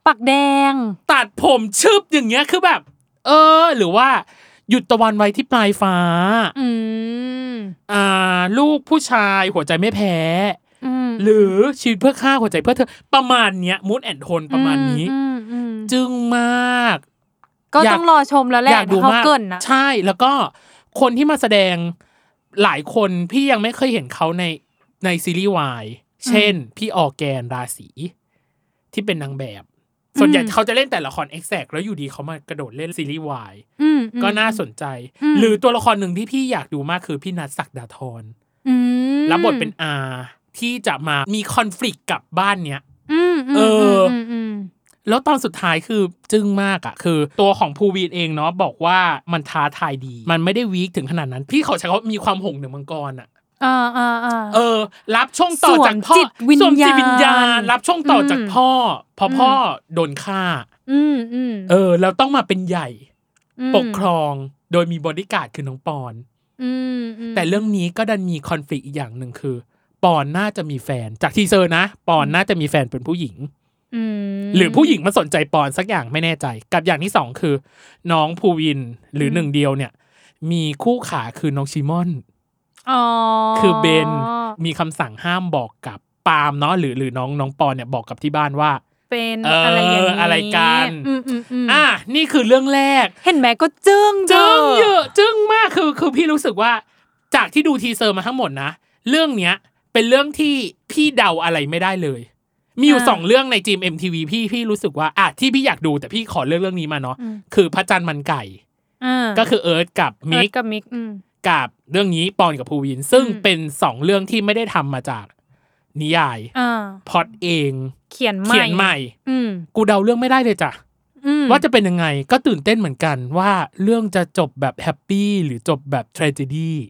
ปักแดง ตัดผมชึบอย่างเงี้ยคือแบบ เออ หรือว่าหยุดตะวันไว้ที่ปลายฟ้า อืมอ่า ลูกผู้ชายหัวใจไม่แพ้อืมหรือชีวิตเพื่อข้าหัวใจเพื่อเธอ ประมาณเนี้ยมูดแอนโทนประมาณนี้อืมอืมจึงมาก ก็อยากต้องรอชมแล้วแหละอยากดูเขามากเกรินนะใช่แล้วก็คนที่มาแสดงหลายคนพี่ยังไม่เคยเห็นเขาในในซีรีส์วายเช่น พี่ออร์แกนราศีที่เป็นนางแบบ ส่วนใหญ่เขาจะเล่นแต่ละครเอ็กแซกแล้วอยู่ดีเขามากระโดดเล่นซีรีส์วายอืมอืมก็น่าสนใจอืมหรือตัวละครหนึ่งที่พี่อยากดูมากคือพี่นัทศักดาธรอืมรับบทเป็นอาที่จะมามีคอน FLICT กับบ้านเนี้ยอืมมเอออืมอืม แล้วตอนสุดท้ายคือจึ้งมากอะคือ ตัวของภูวีนเองเนาะบอกว่ามันท้าทายดี มันไม่ได้วีคถึงขนาดนั้น พี่เขาใช้คำว่ามีความหงเหนือมังกรอะอ่าอ่าอ่าเออ รับช่วงต่อจากพ่อสวมจิตวิญญาณสวมจิตวิญญาณรับช่วงต่ออืมจากพ่อ พออืมพ่อโดนฆ่าอืมอืมเออ แล้วต้องมาเป็นใหญ่มปกครองโดยมีบอดี้การ์ดคือน้องปอนด์อืมอืมแต่เรื่องนี้ก็ดันมี conflict อีกอย่างหนึ่งคือ ปอนด์น่าจะมีแฟน จาก teaser นะ ปอนด์น่าจะมีแฟนเป็นผู้หญิงอืม หรือผู้หญิงมาสนใจปอนด์สักอย่างไม่แน่ใจ กับอย่างที่สองคือ น้องภูวินหรือหนึ่งเดียวเนี่ย มีคู่ขาคือน้องชิมอนอ๋อคือเบนมีคำสั่งห้ามบอกกับปาล์มเนาะหรือหรือน้องน้องปอนด์เนี่ยบอกกับที่บ้านว่าเป็นเออออะไรอย่างนี้อะไรกันอืมอืมอืมอะนี่คือเรื่องแรก เห็นไหมก็จึ้งจึ้งเยอะจึ้งมากคือคือพี่รู้สึกว่า จากที่ดู teaser มาทั้งหมดนะ เรื่องเนี้ยเป็นเรื่องที่พี่เดาอะไรไม่ได้เลย มีอยู่สองเรื่องในจีม MTV พี่พี่รู้สึกว่าอะที่พี่อยากดูแต่พี่ขอเลือกเรื่องนี้มาเนาะคือพระจันทร์มันไก่อ่าก็คือเเอิร์ธกับมิเอิร์ธกับมิกซ์อืมกับเรื่องนี้ปอนด์กับภูวิน ซึ่งอืมเป็นสองเรื่องที่ไม่ได้ทำมาจากนิยายอ่าพล็อดเอง เขียนใหม่เขียนใหม่อืมกูเดาเรื่องไม่ได้เลยจ้ะอืมว่าจะเป็นยังไงก็ตื่นเต้นเหมือนกันว่าเรื่องจะจบแบบ happy หรือจบแบบทร a g e d y อืม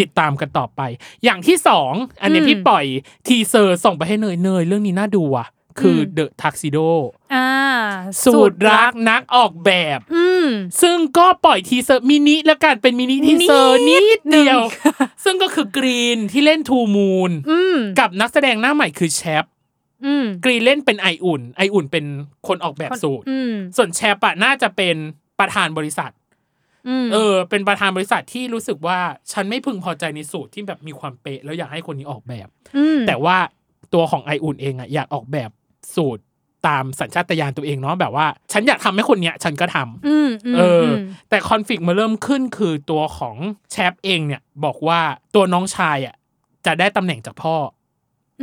ติดตามกันต่อไป อย่างที่สองอันเนี้ยอืมพี่ปล่อย teaser ส่งไปให้เนยเนยเรื่องนี้น่าดูอะ คืออืม The Tuxedo อ่าสูทรักนักออกแบบอืมซึ่งก็ปล่อย teaser mini แล้วกันเป็น mini teaser นิทีเซอร์นินิดดเดียวหนึ่งซึ่งก็คือกรีนที่เล่นทูมูนอืมกับนักแสดงหน้าใหม่คือแชปอืมกรีนเล่นเป็นไออุ่น ไออุ่นเป็นคนออกแบบสูทอืมส่วนแชปอะน่าจะเป็นประธานบริษัทอืม เออ เป็นประธานบริษัทที่รู้สึกว่าฉันไม่พึงพอใจในสูทที่แบบมีความเป๊ะแล้วอยากให้คนนี้ออกแบบมแต่ว่าตัวของไออุ่นเองอะอยากออกแบบสูตรตามสัญชาตญาณตัวเองเนาะแบบว่า ฉันอยากทำให้คนเนี้ย ฉันก็ทำอืมมเอออมแต่คอนฟ lict มาเริ่มขึ้นคือตัวของเชฟเองเนี่ย บอกว่าตัวน้องชายอะจะได้ตำแหน่งจากพ่อ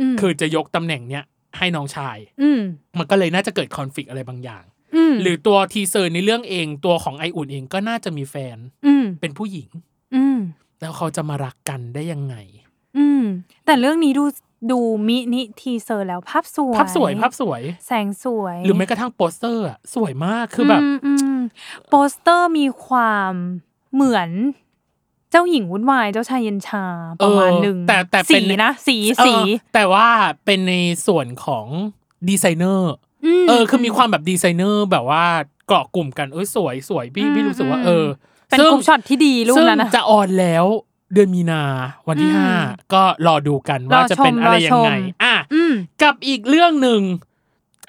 มอคือจะยกตำแหน่งเนี้ยให้น้องชายอืมมันก็เลยน่าจะเกิดคอนฟ lict อะไรบางอย่างอืม หรือตัว teaser ในเรื่องเองตัวของไออุ่นเองก็น่าจะมีแฟนอืมเป็นผู้หญิงอืมแล้วเขาจะมารักกันได้ยังไง อืม แต่เรื่องนี้ดูดู mini teaser แล้วภาพสวยภาพสวยภาพสวย แสงสวย หรือแม้กระทั่งโปสเตอร์อะสวยมากคือแบบมอืมโปสเตอร์มีความเหมือนเจ้าหญิงวุ่นวายเจ้าชายเย็นชาประมาณเออหนึ่งแต่แต่เป็สีนนะสีเออสีแต่ว่าเป็นในส่วนของดีไซเนอร์ม เออ คือมีความแบบดีไซเนอร์แบบว่าเกาะกลุ่มกันเอ้ยสวยสวยพี่อืมพี่รู้สึกว่าอืมเออเป็นซึ่งกลุ่มช็อตที่ดีรูปซึ่งนั้นนะจะออนแล้วเดือนมีนาวันที่อืมห้าก็รอดูกันว่ารอจะเป็นชมอะไรรอยังไงชมอะอืมกับอีกเรื่องหนึ่ง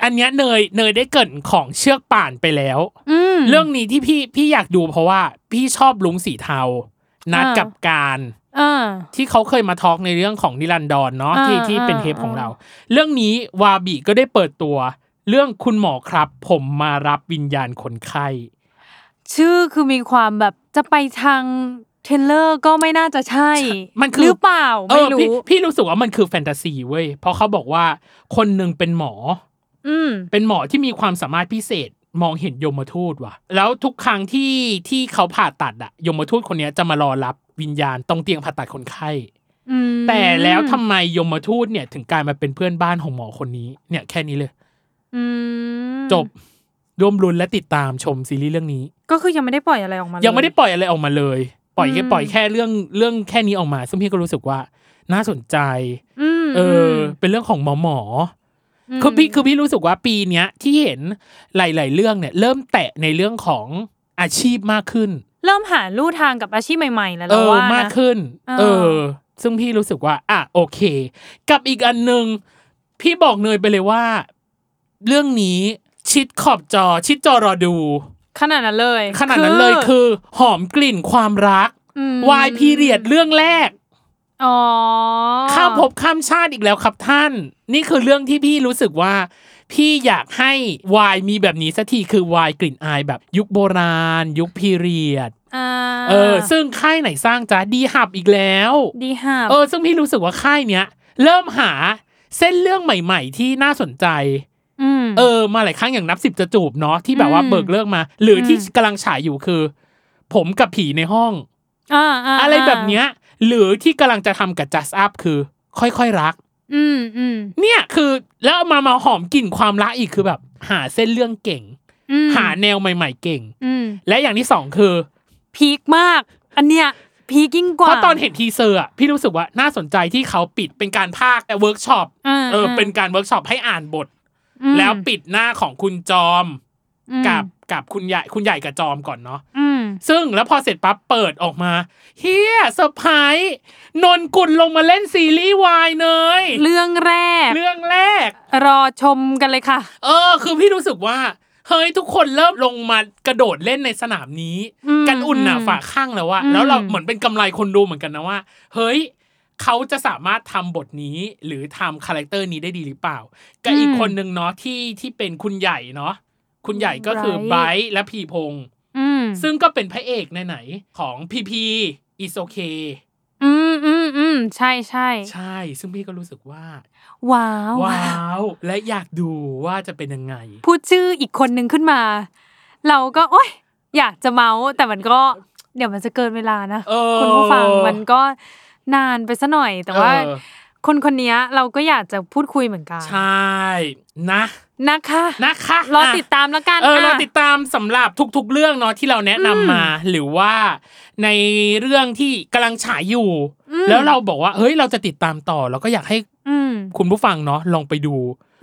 อันเนี้ยเนยเนยได้เกรินของเชือกป่านไปแล้วอืมเรื่องนี้ที่พี่พี่อยากดูเพราะว่าพี่ชอบลุงสีเทา นัดอ่ากักับการอ่าที่เขาเคยมาทอล์กในเรื่องของนิรันดรเนาะอ่าที่ที่เป็นอ่าเทปของอ่าเรา เรื่องนี้วาบิก็ได้เปิดตัว เรื่องคุณหมอครับ ผมมารับวิญญาณคนไข้ ชื่อคือมีความแบบจะไปทาง thriller ก็ไม่น่าจะใช่ มันคือหรือเปล่าเอไม่อพี่รู้พี่รู้สึกว่ามันคือแฟนตาซีเว้ยเพราะเขาบอกว่าคนหนึ่งเป็นหมอ อืมเป็นหมอที่มีความสามารถพิเศษมองเห็นยมทูตว่ะ แล้วทุกครั้งที่ที่เขาผ่าตัดอะยมทูตคนเนี้ยจะมารอรับวิญญาณตรงเตียงผ่าตัดคนไข้อืมแต่แล้วทำไมยมทูตเนี่ยถึงกลายมาเป็นเพื่อนบ้านของหมอคนนี้ เนี่ยแค่นี้เลยอืม จบร่วมรุนและติดตามชมซีรีส์เรื่องนี้ ก็คือยังไม่ได้ปล่อยอะไรออกมายัยังไม่ได้ปล่อยอะไรออกมาเลย ปล่อยแค่อืมปล่อยแค่เรื่องเรื่องแค่นี้ออกมา ซึ่งพี่ก็รู้สึกว่า น่าสนใจอืมเอออ เป็นเรื่องของหมอหมออคือพี่คือพี่รู้สึกว่าปีเนี้ยที่เห็นหลาย ๆ เรื่องเนี่ย เริ่มแตะในเรื่องของอาชีพมากขึ้น เริ่มหาลู่ทางกับอาชีพใหม่ ๆ แล้วเอเราอว่านะมากขึ้นเออเออ ซึ่งพี่รู้สึกว่า อะโอเค กับอีกอันหนึ่งพี่บอกเนยไปเลยว่า เรื่องนี้ชิดขอบจอชิดจอรอดู ขนาดนั้นเลย ขนาดนั้นเลยคือ หอมกลิ่นความรักมวายพีเรียดเรื่องแรกอ๋อข้ามภพข้ามชาติอีกแล้วครับท่าน นี่คือเรื่องที่พี่รู้สึกว่า พี่อยากให้วายมีแบบนี้สักทีคือวายกลิ่นอายแบบ ยุคโบราณ ยุคพีเรียดอ่าเออ ซึ่งค่ายไหนสร้างจ้าดีหับอีกแล้ว ดีฮะเออ ซึ่งพี่รู้สึกว่าค่ายเนี้ย เริ่มหาเส้นเรื่องใหม่ ๆ ที่น่าสนใจอืม เออมาหลายครั้งอย่างนับสิบจะจูบเนาะที่แบบว่าอืมเบิกเลิกมา หรืออมที่กำลังฉายอยู่คือ ผมกับผีในห้องอ่าาอะไรแบบเนี้ย หรือที่กำลังจะทำกับ just up คือ ค่อยๆรัก อืมอืมเนี่ยคือแล้วเอามามาหอมกลิ่นความรักอีกคือแบบ หาเส้นเรื่องเก่งอืมหาแนวใหม่ ๆ เก่งอืมและอย่างที่สองคือ พีคมาก อันเนี้ยพีคยิ่งกเพว่าราะตอนเห็น teaser อะพี่รู้สึกว่าน่าสนใจที่เขาปิดเป็นการภาคเวิร์กช็อปอ่าเออเป็นการเวิร์กช็อปให้อ่านบทอืม แล้วปิดหน้าของคุณจอมอืมกับกับคุณใหญ่คุณใหญ่กับจอมก่อนเนาะอืมซึ่งแล้วพอเสร็จปั๊บเปิดออกมาเฮียเซอร์ไพรส์นนกุลลงมาเล่นซีรีส์วายเนี่ยเรื่องแรก เรื่องแรก รอชมกันเลยค่ะ เออ คือพี่รู้สึกว่าเฮ้ยทุกคนเริ่มลงมากระโดดเล่นในสนามนี้อืมกันอุ่นหนาอืมฝาข้างแล้วว่าอืมแล้วเราเหมือนเป็นกำไรคนดูเหมือนกันนะว่า เฮ้ย เขาจะสามารถทำบทนี้หรือทำ character นี้ได้ดีหรือเปล่ากับอืมอีกคนหนึ่งเนาะที่ที่เป็นคุณใหญ่เนาะคุณใหญ่ก็คือ Bright ไบรท์และพีพงษ์อืมซึ่งก็เป็นพระเอกในไหนๆของพีพีอิโอเคอืมอืมอืมใช่ใช่ใช่ ซึ่งพี่ก็รู้สึกว่า ว้าวว้าว และอยากดูว่าจะเป็นยังไง พูดชื่ออีกคนนึงขึ้นมา เราก็โอ๊ยอยากจะเมาส์แต่มันก็เดี๋ยวมันจะเกินเวลานะเออคุณผู้ฟังมันก็ นานไปซะหน่อย แต่ว่าเออคนคนนี้เราก็อยากจะพูดคุยเหมือนกัน ใช่ นะ นะคะนะคะรอติดตามแล้วกันเออเราะติดตามสำหรับทุก ๆ เรื่องเนาะที่เราแนะนำมา หรือว่าในเรื่องที่กำลังฉายอยู่ แล้วเราบอกว่าเฮ้ยเราจะติดตามต่อเราก็อยากให้อืมคุณผู้ฟังเนาะลองไปดู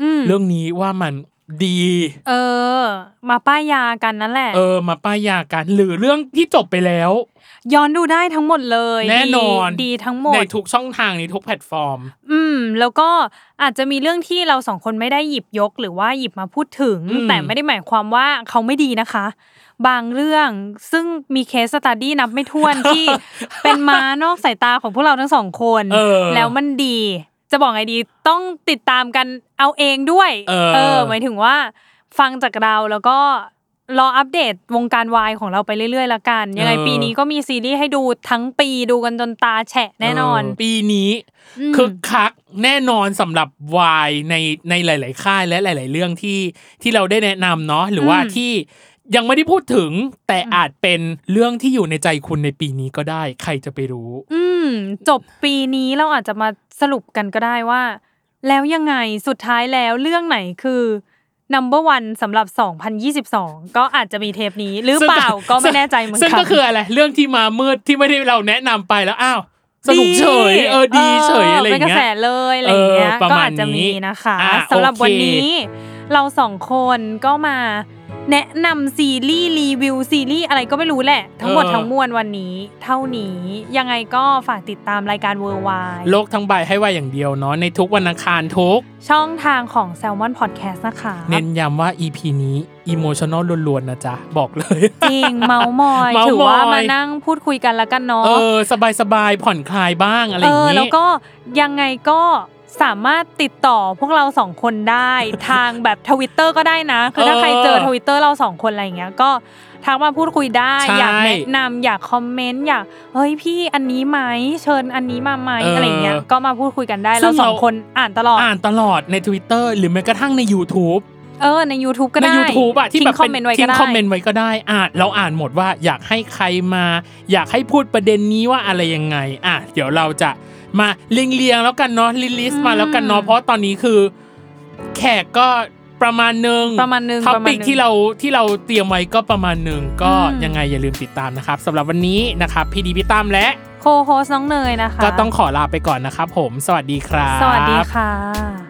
อืมเรื่องนี้ว่ามันดี เออ มาป้ายยากันนั่นแหละ เออ มาป้ายยากัน หรือเรื่องที่จบไปแล้ว ย้อนดูได้ทั้งหมดเลย แน่นอนดีดีทั้งหมในดทุกช่องทางในทุกแพลตฟอร์ม อืม แล้วก็อาจจะมีเรื่องที่เราสองคนไม่ได้หยิบยกหรือว่าหยิบมาพูดถึงอืมแต่ไม่ได้หมายความว่าเขาไม่ดีนะคะ บางเรื่องซึ่งมีเคสสตาดี้นับไม่ถ้วนที่เป็นม้านอกสายตาของพวกเราทั้งสองคนเออแล้วมันดีจะบอกไงดีต้องติดตามกันเอาเองด้วย เออหมายถึงว่า ฟังจากเราแล้วก็ รออัปเดตวงการวายของเราไปเรื่อยๆละกัน ยังไงปีนี้ก็มีซีรีส์ให้ดูทั้งปีดูกันจนตาแฉะแน่นอนเปีนี้อืมคึกคักแน่นอนสำหรับวายในในหลาย ๆ ค่ายและหลาย ๆ เรื่องที่ที่เราได้แนะนำเนาะหรือว่าอืมที่ยังไม่ได้พูดถึงแต่อาจเป็นเรื่องที่อยู่ในใจคุณในปีนี้ก็ได้ ใครจะไปรู้ อืม จบปีนี้เราอาจจะมาสรุปกันก็ได้ว่า แล้วยังไงสุดท้ายแล้วเรื่องไหนคือ number one สำหรับ 2022 ก็อาจจะมีเทปนี้ หรือเปล่าก็ไม่แน่ใจเหมือนกันซึ่งก็คืออะไรเรื่องที่มามืดที่ไม่ได้เราแนะนำไปแล้วอ้าวสนุกเฉยเออดีเฉยอะไรอเป็นย่างกระเงี้แสยเลยอะไรอย่างเงี้ยเออประก็มาณอาจจะมีนี้นะคะอะสำหรับโอเควันนี้ เราสองคนก็มา แนะนำซีรีส์รีวิวซีรีส์อะไรก็ไม่รู้แหละ ทั้งหมดทั้งมวลวันนี้ เท่านี้ยังไงก็ฝากติดตามรายการเวอร์ไวโลกทั้งใบให้ว่าอย่างเดียวเนาะในทุกวันอังคารทุก ช่องทางของ Salmon Podcast นะคะ เน้นย้ำว่า EP นี้emotional ล้วนๆนะจ๊ะ บอกเลย จริงเมามอยเมาส์มอย ถือว่ามานั่งพูดคุยกันแล้วกันเนาะเออ สบายๆ ผ่อนคลายบ้างอะไรเออย่างอนี้ แล้วก็ยังไงก็ สามารถติดต่อพวกเราสองคนได้ทางแบบทวิตเตอร์ก็ได้นะ คือถ้าเออใครเจอทวิตเตอร์เราสองคนอะไรอย่างเงี้ยก็ทักมาพูดคุยได้ใช่อยากแนะนำอยาก comment อยากเฮ้ยพี่อันนี้ไหมเชิญอันนี้มาไหมเออออะไรเงี้ยก็มาพูดคุยกันได้ซึ่เรางสองเราคนอ่านตลอดอ่านตลอดใน Twitter หรือแม้กระทั่งใน YouTube เออใน YouTube ก็ในได้ YouTube อะที่แบบทิ้ง comment ไว้ก็ทิ้งได้คอมเมนต์ไว้ก็ได้อ่านเราอ่านหมดว่าอยากให้ใครมา อยากให้พูดประเด็นนี้ว่าอะไรยังไงอะเดี๋ยวเราจะ มาเรียงเรียงๆแล้วกันเนาะลิ list มาแล้วกันเนาะเพราะตอนนี้คือ แขกก็ประมาณหนึ่งประมาณนึง topic ประมาณนึงที่เราที่เราเตรียมไว้ก็ประมาณหนึ่งก็อืมยังไงอย่าลืมติดตามนะครับสำหรับวันนี้นะครับพี่ดีพี่ตั้มและโคโฮสน้องเนยนะคะ ก็ต้องขอลาไปก่อนนะครับผม สวัสดีครับ สวัสดีค่ะ